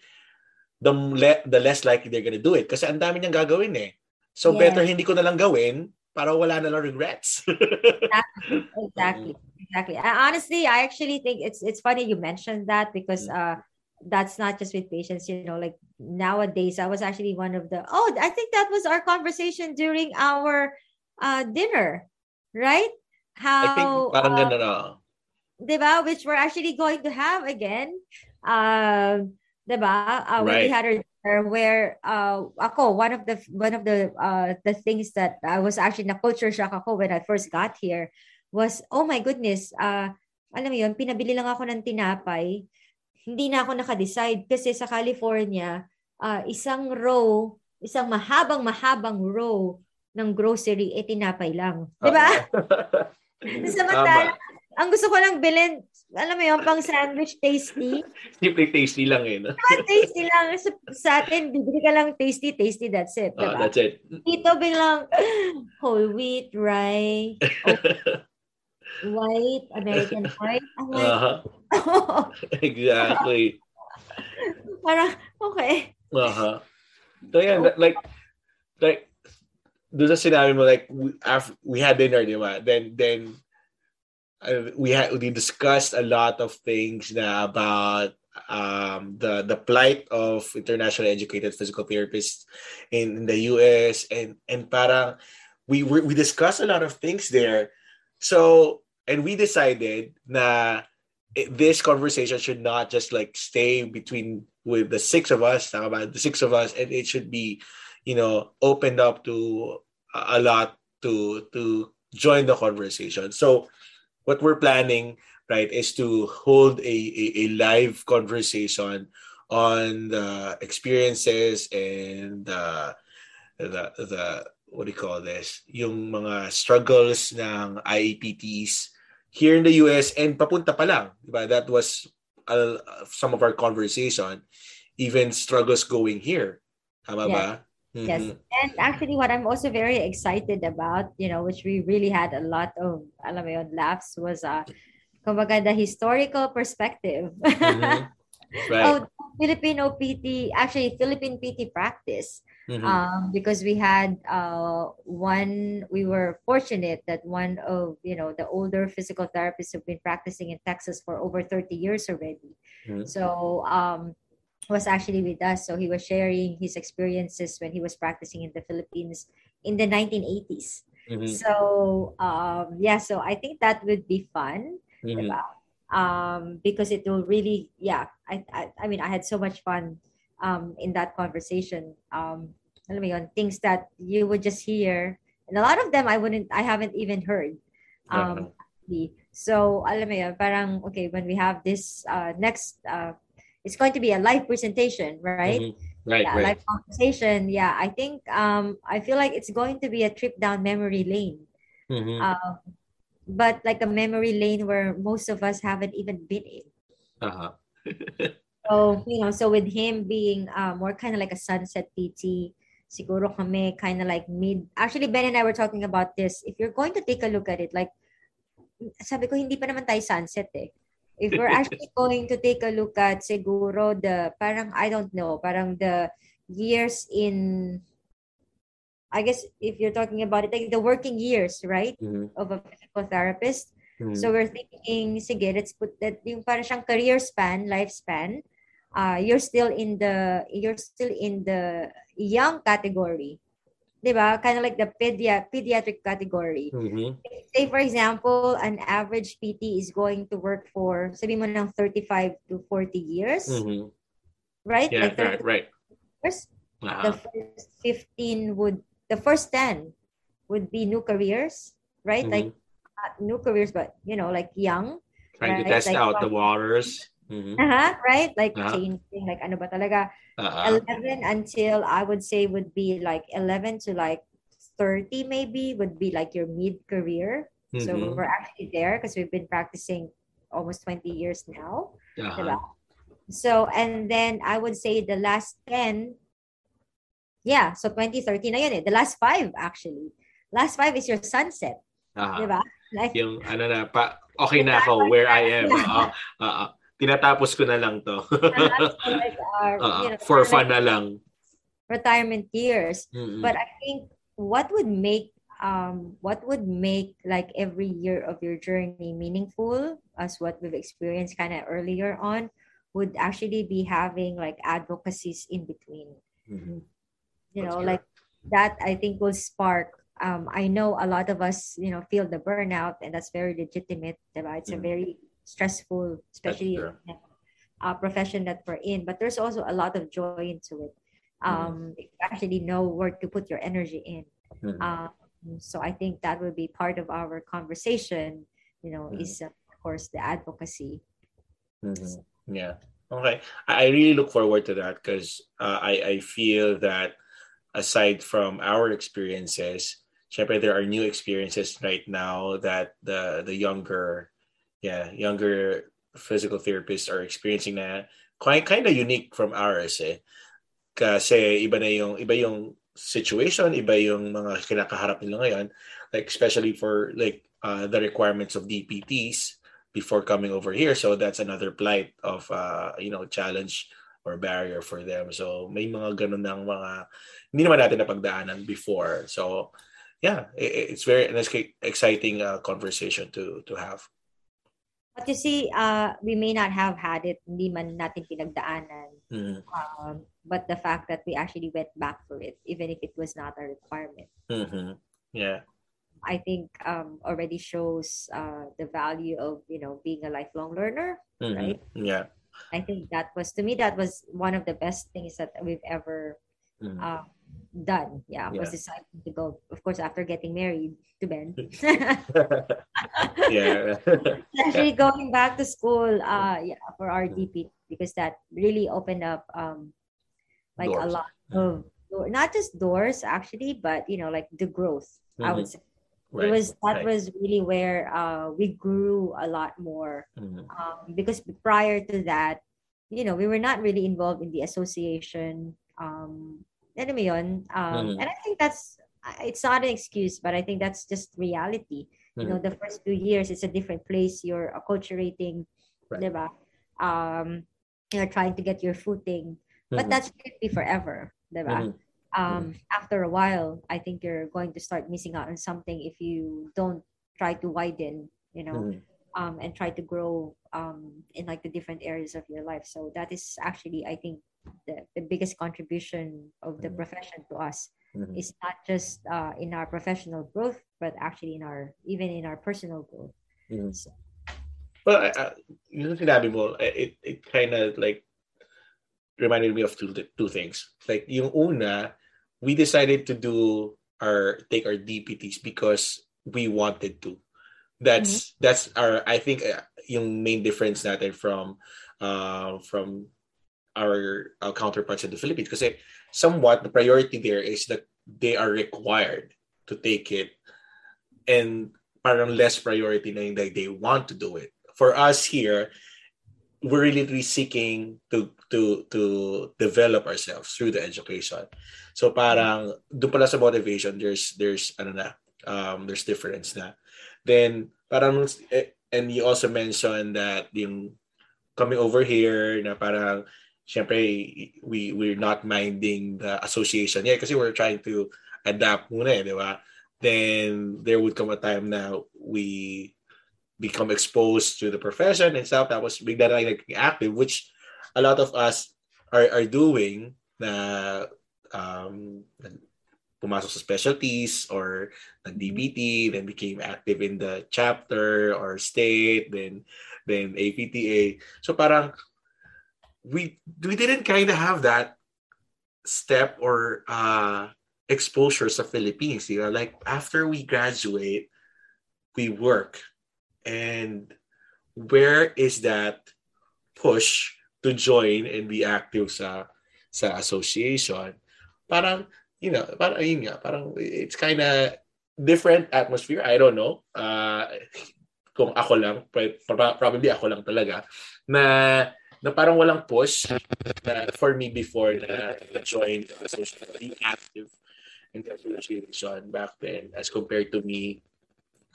the, le- the less likely they're gonna do it. Kasi ang dami niyang gagawin eh. So, yes. better hindi ko na lang gawin para wala na lang regrets. exactly. Exactly. Exactly. I, honestly, I actually think it's it's funny you mentioned that because mm. uh that's not just with patients, you know, like nowadays I was actually one of the oh, I think that was our conversation during our uh dinner, right? How I think parang uh, ganun, uh, diba? Which we're actually going to have again. Um, uh, diba? Uh, right. we had our where uh ako one of the one of the uh the things that I was actually na culture shock ako when I first got here was oh my goodness uh alam mo yun pinabili lang ako ng tinapay hindi na ako naka-decide kasi sa California uh, isang row isang mahabang mahabang row ng grocery eh tinapay lang di ba Samantala, ang gusto ko lang bilhin, alam mo yung pang sandwich tasty. Simple tasty lang eh. No? Diba, tasty lang. Sa, sa atin, bibili ka lang tasty, tasty, that's it. Diba? Oh, that's it. Dito biglang whole wheat, rye, white, American white. I'm like, uh-huh. exactly. Parang, okay. Uh-huh. So yeah, like, like, doon sa sinabi mo, like, we, after, we had dinner, di ba? Then, then, uh, we had we discussed a lot of things na about um, the the plight of internationally educated physical therapists in, in the US and and parang we we discussed a lot of things there. So and we decided na this conversation should not just like stay between with the six of us, about the six of us, and it should be, you know, opened up to a lot to to join the conversation. So what we're planning, right, is to hold a, a, a live conversation on the experiences and the, the, the, what do you call this? Yung mga struggles ng IEPTs here in the US and papunta pa lang. Diba? That was uh, some of our conversation. Even struggles going here. Tama yeah. ba? Mm-hmm. Yes. And actually what I'm also very excited about, you know, which we really had a lot of alam mo yun, laughs was uh kumbaga the historical perspective mm-hmm. right. of Filipino PT, actually Philippine PT practice. Mm-hmm. Um, because we had uh, one, we were fortunate that one of you know the older physical therapists have been practicing in Texas for over 30 years already. Mm-hmm. So um, was actually with us. So he was sharing his experiences when he was practicing in the Philippines in the 1980s. Mm-hmm. So um, yeah, so I think that would be fun. Mm-hmm. Um, because it will really, yeah, I, I, I mean, I had so much fun um, in that conversation. Um, alam mo yun, things that you would just hear, and a lot of them I wouldn't, I haven't even heard. Um, uh-huh. So, alam mo yun, parang, okay, when we have this uh, next uh, it's going to be a live presentation, right? Mm-hmm. Right, yeah, right. Live conversation. Yeah, I think um, I feel like it's going to be a trip down memory lane. Mm-hmm. Um, but like a memory lane where most of us haven't even been in. Uh-huh. so, you know, so with him being uh, more kind of like a sunset PT, siguro kami kind of like mid. Actually, Ben and I were talking about this. If you're going to take a look at it, like, sabi ko, hindi pa naman tayo sunset eh if we're actually going to take a look at siguro the parang I don't know, parang the years in I guess if you're talking about it, like the working years, right, mm-hmm. of a physical therapist. Mm-hmm. So we're thinking, sige, let's put that yung parang siyang career span, lifespan. Uh, you're still in the you're still in the young category. diba? Kind of like the pedia- pediatric category. Mm-hmm. Say, for example, an average PT is going to work for, sabi mo ng 35 to 40 years. Mm-hmm. Right? Yeah, like right, right. Years. Uh-huh. The first 15 would, the first 10 would be new careers, right? Mm-hmm. Like, new careers, but, you know, like young. Trying right? to test like, out the waters. Mm-hmm. Uh-huh, right? Like uh-huh. changing, like ano ba talaga? Uh-huh. 11 until I would say would be like 11 to like 30 maybe would be like your mid-career. Mm-hmm. So we're actually there because we've been practicing almost 20 years now. Uh-huh. So, and then I would say the last 10, yeah, so 2013 na yun eh. The last five actually. Last five is your sunset. Uh-huh. Diba? Like, yung ano na, pa, okay na ako where I am. Uh, uh, uh, tinatapos ko na lang to. like our, uh, you know, for fun na lang. Retirement years. Mm-hmm. But I think what would make um what would make like every year of your journey meaningful as what we've experienced kind of earlier on would actually be having like advocacies in between mm-hmm. you know like that i think will spark um i know a lot of us you know feel the burnout and that's very legitimate it's mm-hmm. a very stressful especially uh, profession that we're in but there's also a lot of joy into it um, mm-hmm. actually know where to put your energy in. Mm-hmm. Um, so I think that would be part of our conversation. You know, mm-hmm. is uh, of course the advocacy. Mm-hmm. Yeah. Okay. I really look forward to that because uh, I I feel that aside from our experiences, syempre there are new experiences right now that the the younger, yeah, younger physical therapists are experiencing na quite kind of unique from ours eh. Kasi iba na yung iba yung situation, iba yung mga kinakaharap nila ngayon, like especially for like uh, the requirements of DPTs before coming over here. So that's another plight of uh, you know challenge or barrier for them. So may mga ganun ng mga hindi naman natin napagdaanan before. So yeah, it, it's very an exciting uh, conversation to to have. But you see, uh, we may not have had it, hindi man natin pinagdaanan. Mm. Um, but the fact that we actually went back for it, even if it was not a requirement. Mm-hmm. Yeah. I think um, already shows uh, the value of, you know, being a lifelong learner, mm-hmm. right? Yeah. I think that was, to me, that was one of the best things that we've ever mm-hmm. uh, done. Yeah, yeah, was deciding to go. Of course, after getting married to Ben. yeah. Actually, going back to school, uh, yeah, for our DP because that really opened up um, like doors. a lot of not just doors actually, but you know, like the growth. Mm-hmm. I would say. Right. It was that right. was really where uh, we grew a lot more mm-hmm. um, because prior to that, you know, we were not really involved in the association. Um, Alam mo yun? Um, mm. And I think that's, it's not an excuse, but I think that's just reality. Mm. You know, mm-hmm. the first few years, it's a different place. You're acculturating, right. diba? Um, you're trying to get your footing. Mm-hmm. But that should be forever, diba? Mm-hmm. Um, after a while, I think you're going to start missing out on something if you don't try to widen, you know, mm-hmm. um, and try to grow um, in like the different areas of your life. So that is actually, I think, the, the biggest contribution of the mm-hmm. profession to us mm-hmm. is not just uh, in our professional growth, but actually in our even in our personal growth. Mm-hmm. So, well, uh, yung sinabi mo, it, it kind of like reminded me of two two things. Like yung una, we decided to do our take our DPTs because we wanted to. That's mm-hmm. that's our I think uh, yung main difference natin from uh, from our, our counterparts in the Philippines because somewhat the priority there is that they are required to take it and parang less priority na yung they want to do it. For us here, we're really seeking to to to develop ourselves through the education. So parang doon pala sa motivation there's there's ano na um there's difference na. Then parang eh, and you also mentioned that yung coming over here na parang syempre we we're not minding the association yeah kasi we're trying to adapt muna eh, di ba? Then there would come a time now we become exposed to the profession and stuff that was bigla na naging active which a lot of us are are doing na um pumasok sa specialties or nag-DPT, then became active in the chapter or state, then then APTA. So parang we we didn't kind of have that step or uh, exposure Philippines. You know, like after we graduate, we work, and where is that push to join and be active sa sa association? Parang you know, parang, yun nga, parang it's kind of different atmosphere. I don't know. Uh, kung ako lang, probably ako lang talaga, na na parang walang push na for me before na, na join the social being active in the association back then as compared to me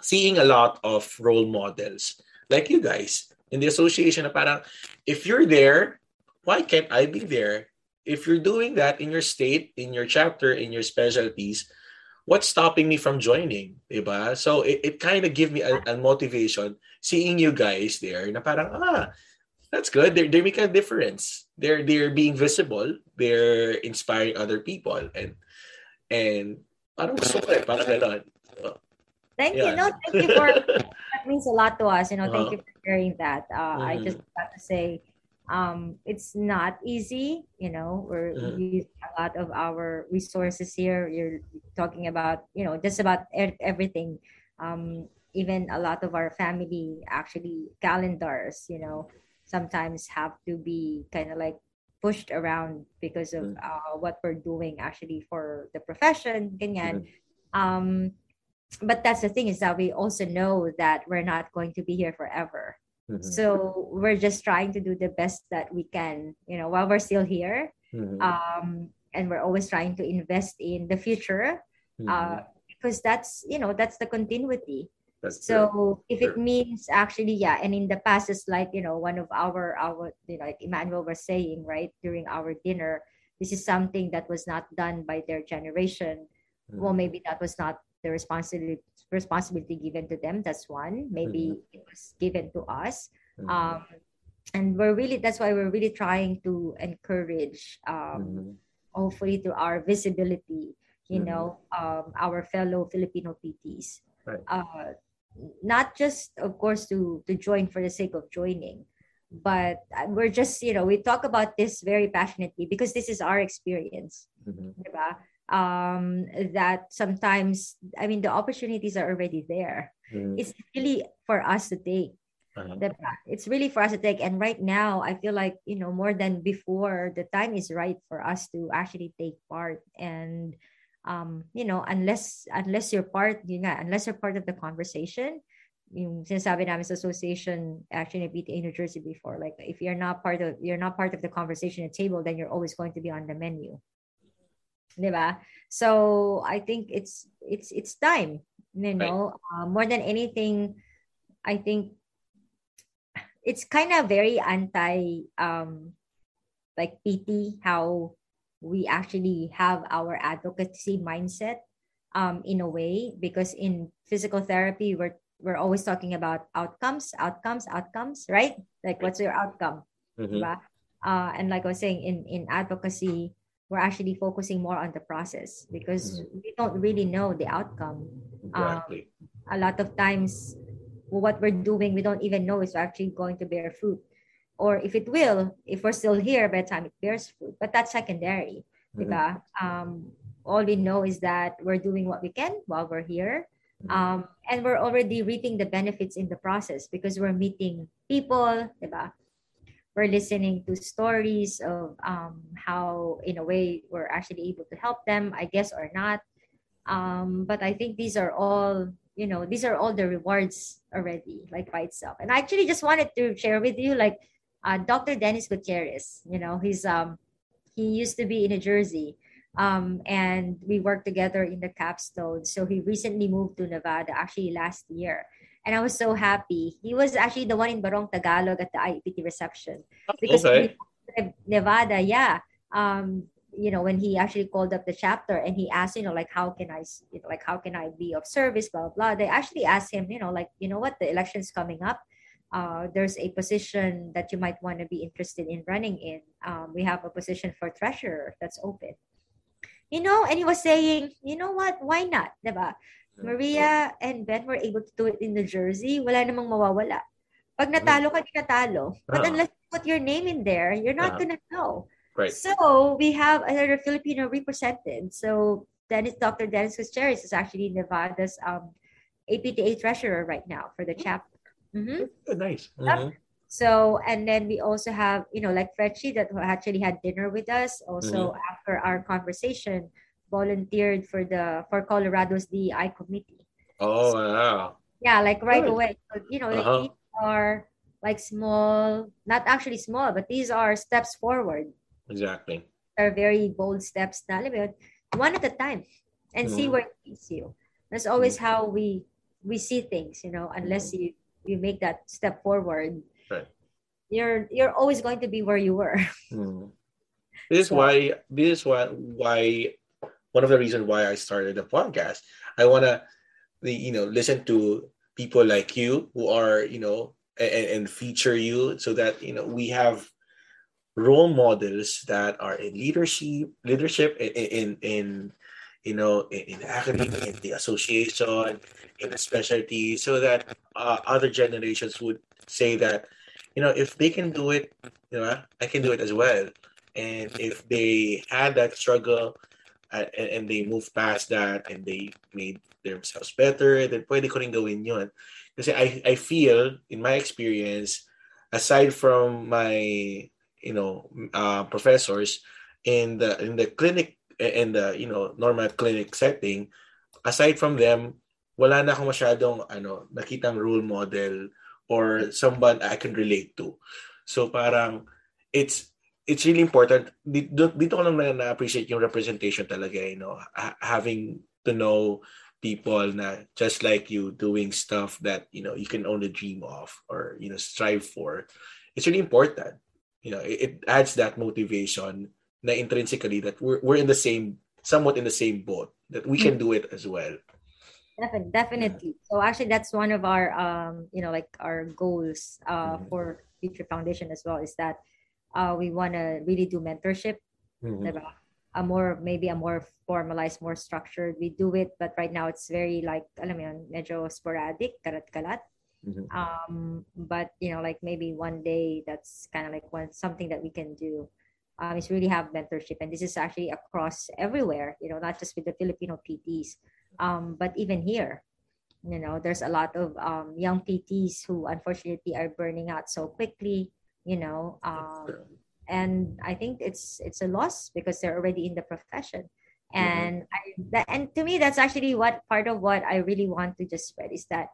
seeing a lot of role models like you guys in the association na parang if you're there why can't I be there? If you're doing that in your state in your chapter in your specialties what's stopping me from joining diba? So it, it kind of give me a, a motivation seeing you guys there na parang ah that's good. They're they're making a difference. They're they're being visible. They're inspiring other people and and parang gusto ko eh, parang ganon. thank yeah. you. No, thank you for that means a lot to us. You know, thank uh-huh. you for sharing that. Uh, mm-hmm. I just got to say, um, it's not easy. You know, we're mm-hmm. using a lot of our resources here. You're talking about, you know, just about everything. Um, even a lot of our family actually calendars. You know, sometimes have to be kind of like pushed around because of mm. uh, what we're doing actually for the profession ganyan. Mm. um but that's the thing is that we also know that we're not going to be here forever mm-hmm. so we're just trying to do the best that we can you know while we're still here mm-hmm. um and we're always trying to invest in the future mm-hmm. uh because that's you know that's the continuity that's so true. if it means actually, yeah, and in the past, it's like you know one of our our you know, like Emmanuel was saying right during our dinner, this is something that was not done by their generation. Mm. Well, maybe that was not the responsibility responsibility given to them. That's one. Maybe mm. it was given to us. Mm. Um, and we're really that's why we're really trying to encourage um, mm. hopefully through our visibility you know um, our fellow filipino pts right. uh, not just of course to to join for the sake of joining but we're just you know we talk about this very passionately because this is our experience mm-hmm. um that sometimes i mean the opportunities are already there mm-hmm. it's really for us to take uh-huh. it's really for us to take and right now i feel like you know more than before the time is right for us to actually take part and um, you know, unless unless you're part, yun nga, unless you're part of the conversation, yung sinasabi namin sa association actually in PTA New Jersey before, like if you're not part of you're not part of the conversation at table, then you're always going to be on the menu. Diba? So I think it's it's it's time, you know, right. uh, more than anything, I think it's kind of very anti um like PT how we actually have our advocacy mindset um, in a way because in physical therapy we're we're always talking about outcomes outcomes outcomes right like what's your outcome mm-hmm. uh, and like i was saying in in advocacy we're actually focusing more on the process because mm-hmm. we don't really know the outcome exactly. um, a lot of times what we're doing we don't even know is actually going to bear fruit or if it will, if we're still here by the time it bears fruit. But that's secondary. Mm-hmm. Um, all we know is that we're doing what we can while we're here. Mm-hmm. Um, and we're already reaping the benefits in the process because we're meeting people, diba? We're listening to stories of um, how, in a way, we're actually able to help them, I guess, or not. Um, but I think these are all, you know, these are all the rewards already, like by itself. And I actually just wanted to share with you, like, uh, Dr. Dennis Gutierrez. You know, he's um he used to be in New Jersey. Um, and we worked together in the capstone. So he recently moved to Nevada, actually last year. And I was so happy. He was actually the one in Barong Tagalog at the IEPT reception. Because okay. Nevada, yeah. Um, you know, when he actually called up the chapter and he asked, you know, like how can I you know, like how can I be of service, blah blah blah. They actually asked him, you know, like, you know what, the election's coming up uh, there's a position that you might want to be interested in running in. Um, we have a position for treasurer that's open. You know, and he was saying, you know what, why not? Diba? Maria and Ben were able to do it in New Jersey. Wala namang mawawala. Pag natalo ka, di natalo. But uh unless you put your name in there, you're not uh gonna know. Right. So we have another Filipino represented. So Dennis, Dr. Dennis Gutierrez is actually Nevada's um, APTA treasurer right now for the mm. chapter. Mm-hmm. Nice. Mm-hmm. So, and then we also have, you know, like Fretchie that actually had dinner with us also mm-hmm. after our conversation. volunteered for the for Colorado's DEI committee. Oh wow! Yeah, like right Good. away. You know, like uh-huh. these are like small, not actually small, but these are steps forward. Exactly. They're very bold steps. Na, one at a time, and mm-hmm. see where it leads you. That's always mm-hmm. how we we see things. You know, unless mm-hmm. you you make that step forward, right. you're you're always going to be where you were. Mm-hmm. This is so. why this is why why one of the reasons why I started the podcast. I wanna you know listen to people like you who are you know and, and feature you so that you know we have role models that are in leadership leadership in in, in you know in, in academia in the association in the specialty so that uh, other generations would say that you know if they can do it you know i can do it as well and if they had that struggle uh, and, and they moved past that and they made themselves better, then pwede ko rin gawin yun. Kasi I, I feel, in my experience, aside from my, you know, uh, professors in the in the clinic in the you know normal clinic setting, aside from them, wala na akong masyadong ano nakitang role model or someone I can relate to. So parang it's it's really important. Dito, dito ko lang na, na-appreciate yung representation talaga you know ha- having to know people na just like you doing stuff that you know you can only dream of or you know strive for. It's really important. You know it, it adds that motivation na intrinsically that we're, we're in the same somewhat in the same boat that we can do it as well definitely definitely so actually that's one of our um you know like our goals uh mm-hmm. for future foundation as well is that uh we want to really do mentorship mm-hmm a more maybe a more formalized, more structured. We do it, but right now it's very like alam mo yun, medyo sporadic, karat-kalat. Mm-hmm. Um, but you know, like maybe one day that's kind of like one something that we can do. Um, is really have mentorship, and this is actually across everywhere. You know, not just with the Filipino PTs, um, but even here. You know, there's a lot of um, young PTs who unfortunately are burning out so quickly. You know, um, and i think it's it's a loss because they're already in the profession mm-hmm. and mm-hmm. I, that, and to me that's actually what part of what i really want to just spread is that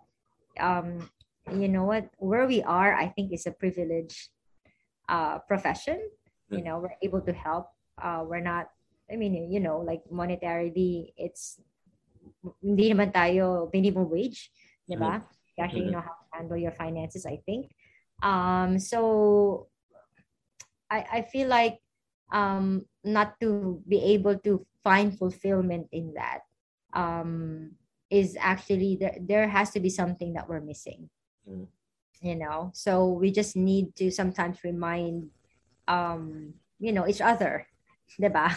um you know what where we are i think is a privileged uh profession. You know we're able to help uh we're not i mean you know like monetarily it's hindi naman tayo minimum wage di ba mm-hmm. you actually mm-hmm. know how to handle your finances i think um so I, I feel like um, not to be able to find fulfillment in that um, is actually there, there has to be something that we're missing. Mm. You know, so we just need to sometimes remind, um, you know, each other, diba?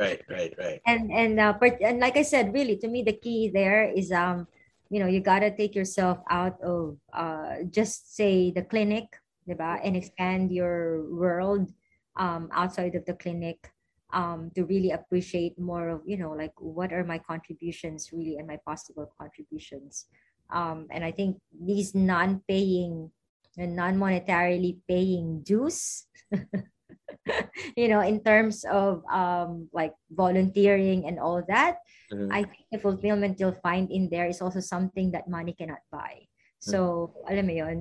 right, right, right. And and uh, but and like I said, really, to me, the key there is um, you know, you gotta take yourself out of uh, just say the clinic diba? and expand your world um, outside of the clinic um, to really appreciate more of you know like what are my contributions really and my possible contributions um, and i think these non-paying and non-monetarily paying dues you know in terms of um, like volunteering and all that mm-hmm. i think the fulfillment you'll find in there is also something that money cannot buy so mm-hmm. alam mo yun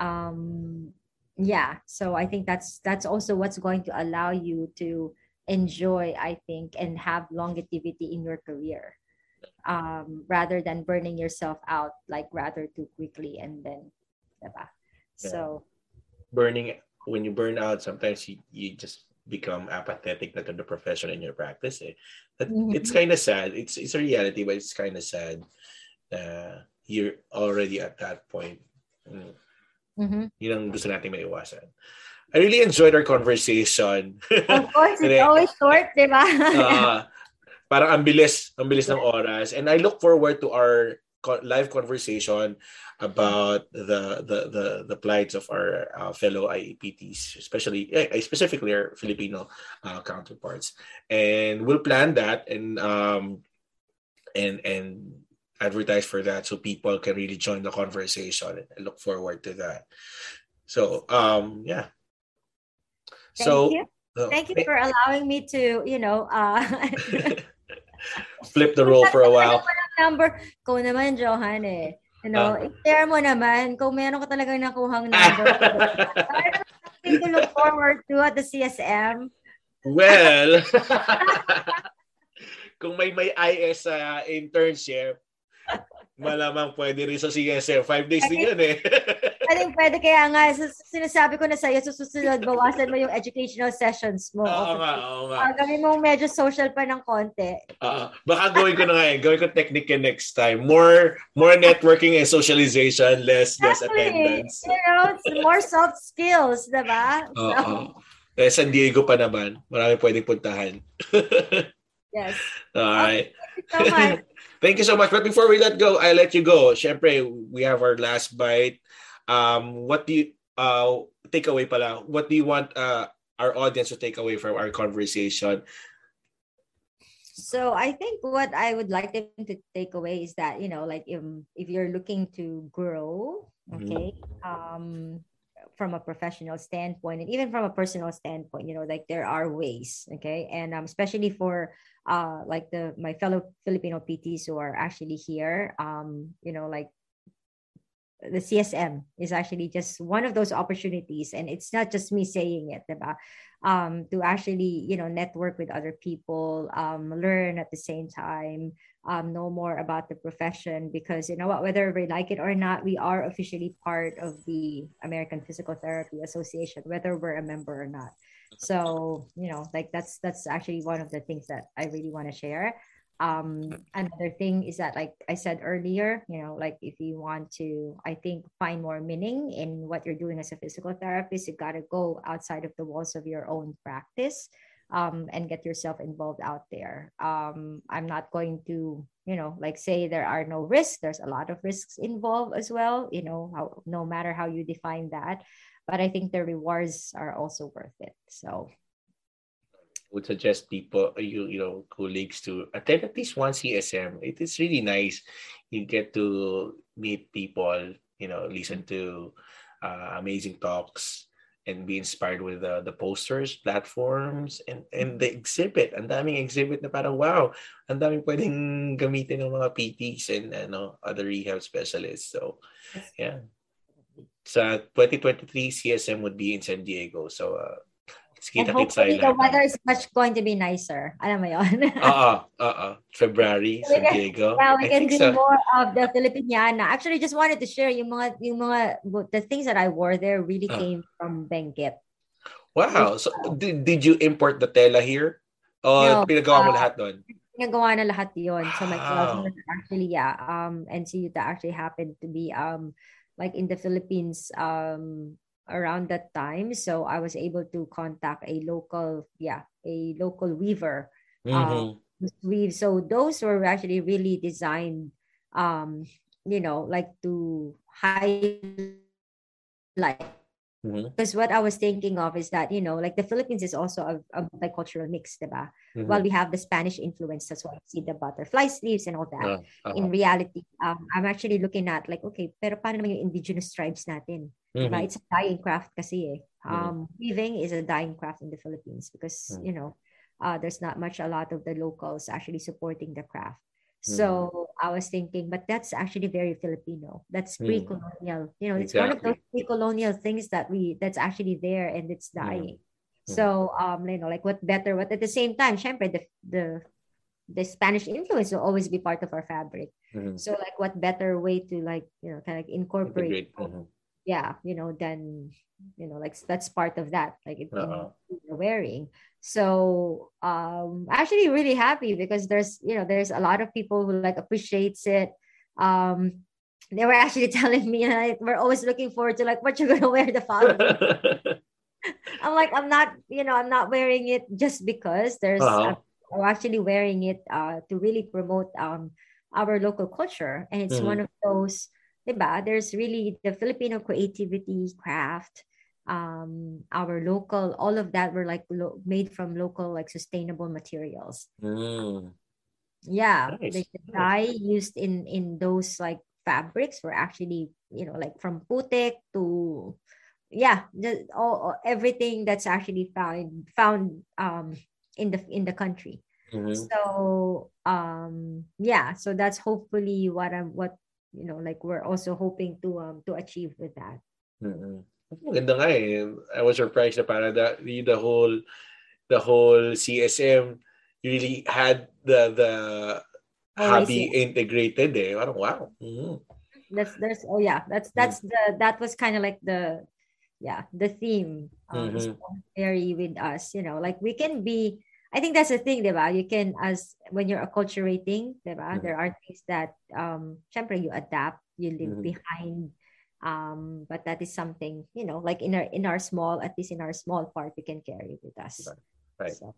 um, yeah so i think that's that's also what's going to allow you to enjoy i think and have longevity in your career um, rather than burning yourself out like rather too quickly and then diba? Yeah. so burning when you burn out sometimes you, you just become apathetic to the profession in your practice eh. mm-hmm. it's kind of sad it's it's a reality but it's kind of sad uh, you're already at that point mm. Mm-hmm. Yun ang gusto natin maiwasan. I really enjoyed our conversation. Of course, it's always short, di ba? uh, parang ang bilis, ang bilis ng oras. And I look forward to our live conversation about the the the, the plights of our uh, fellow IEPTs, especially eh, specifically our Filipino uh, counterparts. And we'll plan that and um and and advertise for that so people can really join the conversation and look forward to that. So um yeah. Thank so you. Thank you for allowing me to, you know, uh, flip the role for a while. Number, ko naman, Johan eh. You know, uh, i-share mo naman kung meron ka talagang nakuhang number. Something to look forward to at the CSM. Well, kung may may IS uh, internship, malamang pwede rin sa CSM. Five days din yun eh. I think pwede kaya nga, sinasabi ko na sa'yo, sa susunod, bawasan mo yung educational sessions mo. Oo nga, oo nga. Uh, gawin mo medyo social pa ng konti. Uh, baka gawin ko na nga eh. Gawin ko technique next time. More more networking and socialization, less just attendance. You know, more soft skills, diba? Oo. So, eh, San Diego pa naman. Marami pwedeng puntahan. yes. Okay, so much. Thank you so much. But before we let go, I let you go. Siyempre, we have our last bite. Um, what do you uh take away pala? What do you want uh our audience to take away from our conversation? So I think what I would like them to take away is that you know, like if if you're looking to grow, mm-hmm. okay, mm-hmm. um, from a professional standpoint and even from a personal standpoint, you know, like there are ways, okay, and um, especially for uh like the my fellow Filipino PTs who are actually here, um, you know, like the CSM is actually just one of those opportunities. And it's not just me saying it, diba? Um, to actually, you know, network with other people, um, learn at the same time, um, know more about the profession because you know what, whether we like it or not, we are officially part of the American Physical Therapy Association, whether we're a member or not. So, you know, like that's that's actually one of the things that I really want to share um another thing is that like i said earlier you know like if you want to i think find more meaning in what you're doing as a physical therapist you got to go outside of the walls of your own practice um, and get yourself involved out there. Um, i'm not going to you know like say there are no risks there's a lot of risks involved as well you know how no matter how you define that but i think the rewards are also worth it so would suggest people, uh, you you know, colleagues to attend at least one CSM. It is really nice. You get to meet people, you know, listen to uh, amazing talks, and be inspired with uh, the posters, platforms, and and the exhibit. Ang daming exhibit na parang wow, ang daming pwedeng gamitin ng mga PTs and ano, other rehab specialists. So, yeah. Sa 2023, CSM would be in San Diego. So, uh, Kita and hopefully the weather is much going to be nicer. Alam mo yon? Oo, oo. February, San Diego. Yeah, we can do so. more of the Filipiniana. Actually, just wanted to share yung mga, yung mga, the things that I wore there really uh. came from Benguet. Wow. So, did, did you import the tela here? O no, pinagawa mo uh, lahat doon? Pinagawa na lahat yon. So, my cousin actually, yeah, um, NCU that actually happened to be, um, like in the Philippines, um, around that time so i was able to contact a local yeah a local weaver mm-hmm. um, weave so those were actually really designed um you know like to highlight Mm-hmm. Because what I was thinking of is that, you know, like the Philippines is also a, a multicultural mix, diba? Mm-hmm. While we have the Spanish influence, that's why I see the butterfly sleeves and all that. Uh, uh-huh. In reality, um, I'm actually looking at like, okay, pero paano naman yung indigenous tribes natin? Mm-hmm. Diba? It's a dying craft kasi eh. Mm-hmm. Um. Weaving is a dying craft in the Philippines because, mm-hmm. you know, uh, there's not much a lot of the locals actually supporting the craft. Mm-hmm. So I was thinking, but that's actually very Filipino. That's pre-colonial. You know, it's exactly. one of those pre-colonial things that we that's actually there and it's dying. Mm-hmm. So um, you know, like what better? What at the same time, syempre, the the the Spanish influence will always be part of our fabric. Mm-hmm. So like, what better way to like you know kind of incorporate? Yeah you know then you know like that's part of that like it, uh-huh. you're wearing so um actually really happy because there's you know there's a lot of people who like appreciates it um they were actually telling me like we're always looking forward to like what you're gonna wear the following i'm like i'm not you know i'm not wearing it just because there's uh-huh. i'm actually wearing it uh to really promote um our local culture and it's mm-hmm. one of those diba? There's really the Filipino creativity, craft, um, our local, all of that were like lo- made from local, like sustainable materials. Mm. Yeah, nice. the, dye used in in those like fabrics were actually you know like from putik to yeah, the, all, everything that's actually found found um in the in the country. Mm-hmm. So um yeah, so that's hopefully what I'm what you know like we're also hoping to um to achieve with that. Mm-hmm. Maganda nga eh. I was surprised na para the, the whole the whole CSM really had the the oh, hobby integrated eh. Parang wow. Mm-hmm. That's there's oh yeah, that's that's mm-hmm. the that was kind of like the yeah, the theme um, mm-hmm. very with us, you know, like we can be I think that's the thing, diba? You can, as when you're acculturating, diba? Mm-hmm. There are things that, um, syempre, you adapt, you leave mm-hmm. behind. Um, but that is something, you know, like in our in our small, at least in our small part, we can carry with us. Right. So.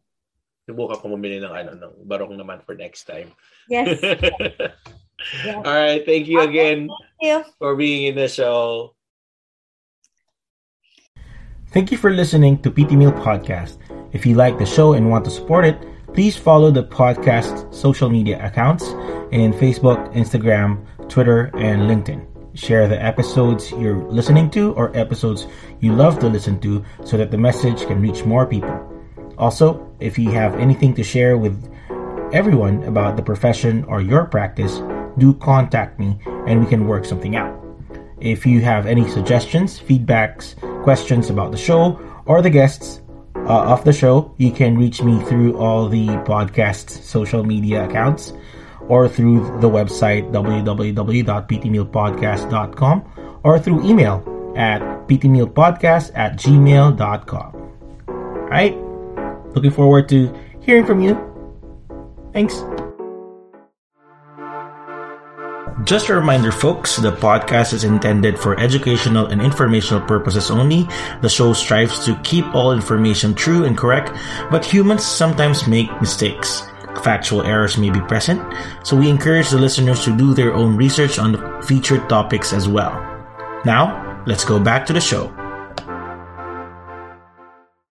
Subukan ko bumili ng ano ng barong naman for next time. Yes. yes. All right. Thank you again thank you. for being in the show. Thank you for listening to PT Meal Podcast. If you like the show and want to support it, please follow the podcast's social media accounts in Facebook, Instagram, Twitter, and LinkedIn. Share the episodes you're listening to or episodes you love to listen to so that the message can reach more people. Also, if you have anything to share with everyone about the profession or your practice, do contact me and we can work something out. If you have any suggestions, feedbacks, questions about the show or the guests, uh, of the show, you can reach me through all the podcast social media accounts or through the website www.ptmealpodcast.com or through email at ptmealpodcast at gmail.com. Alright? Looking forward to hearing from you. Thanks. Just a reminder, folks, the podcast is intended for educational and informational purposes only. The show strives to keep all information true and correct, but humans sometimes make mistakes. Factual errors may be present, so we encourage the listeners to do their own research on the featured topics as well. Now, let's go back to the show.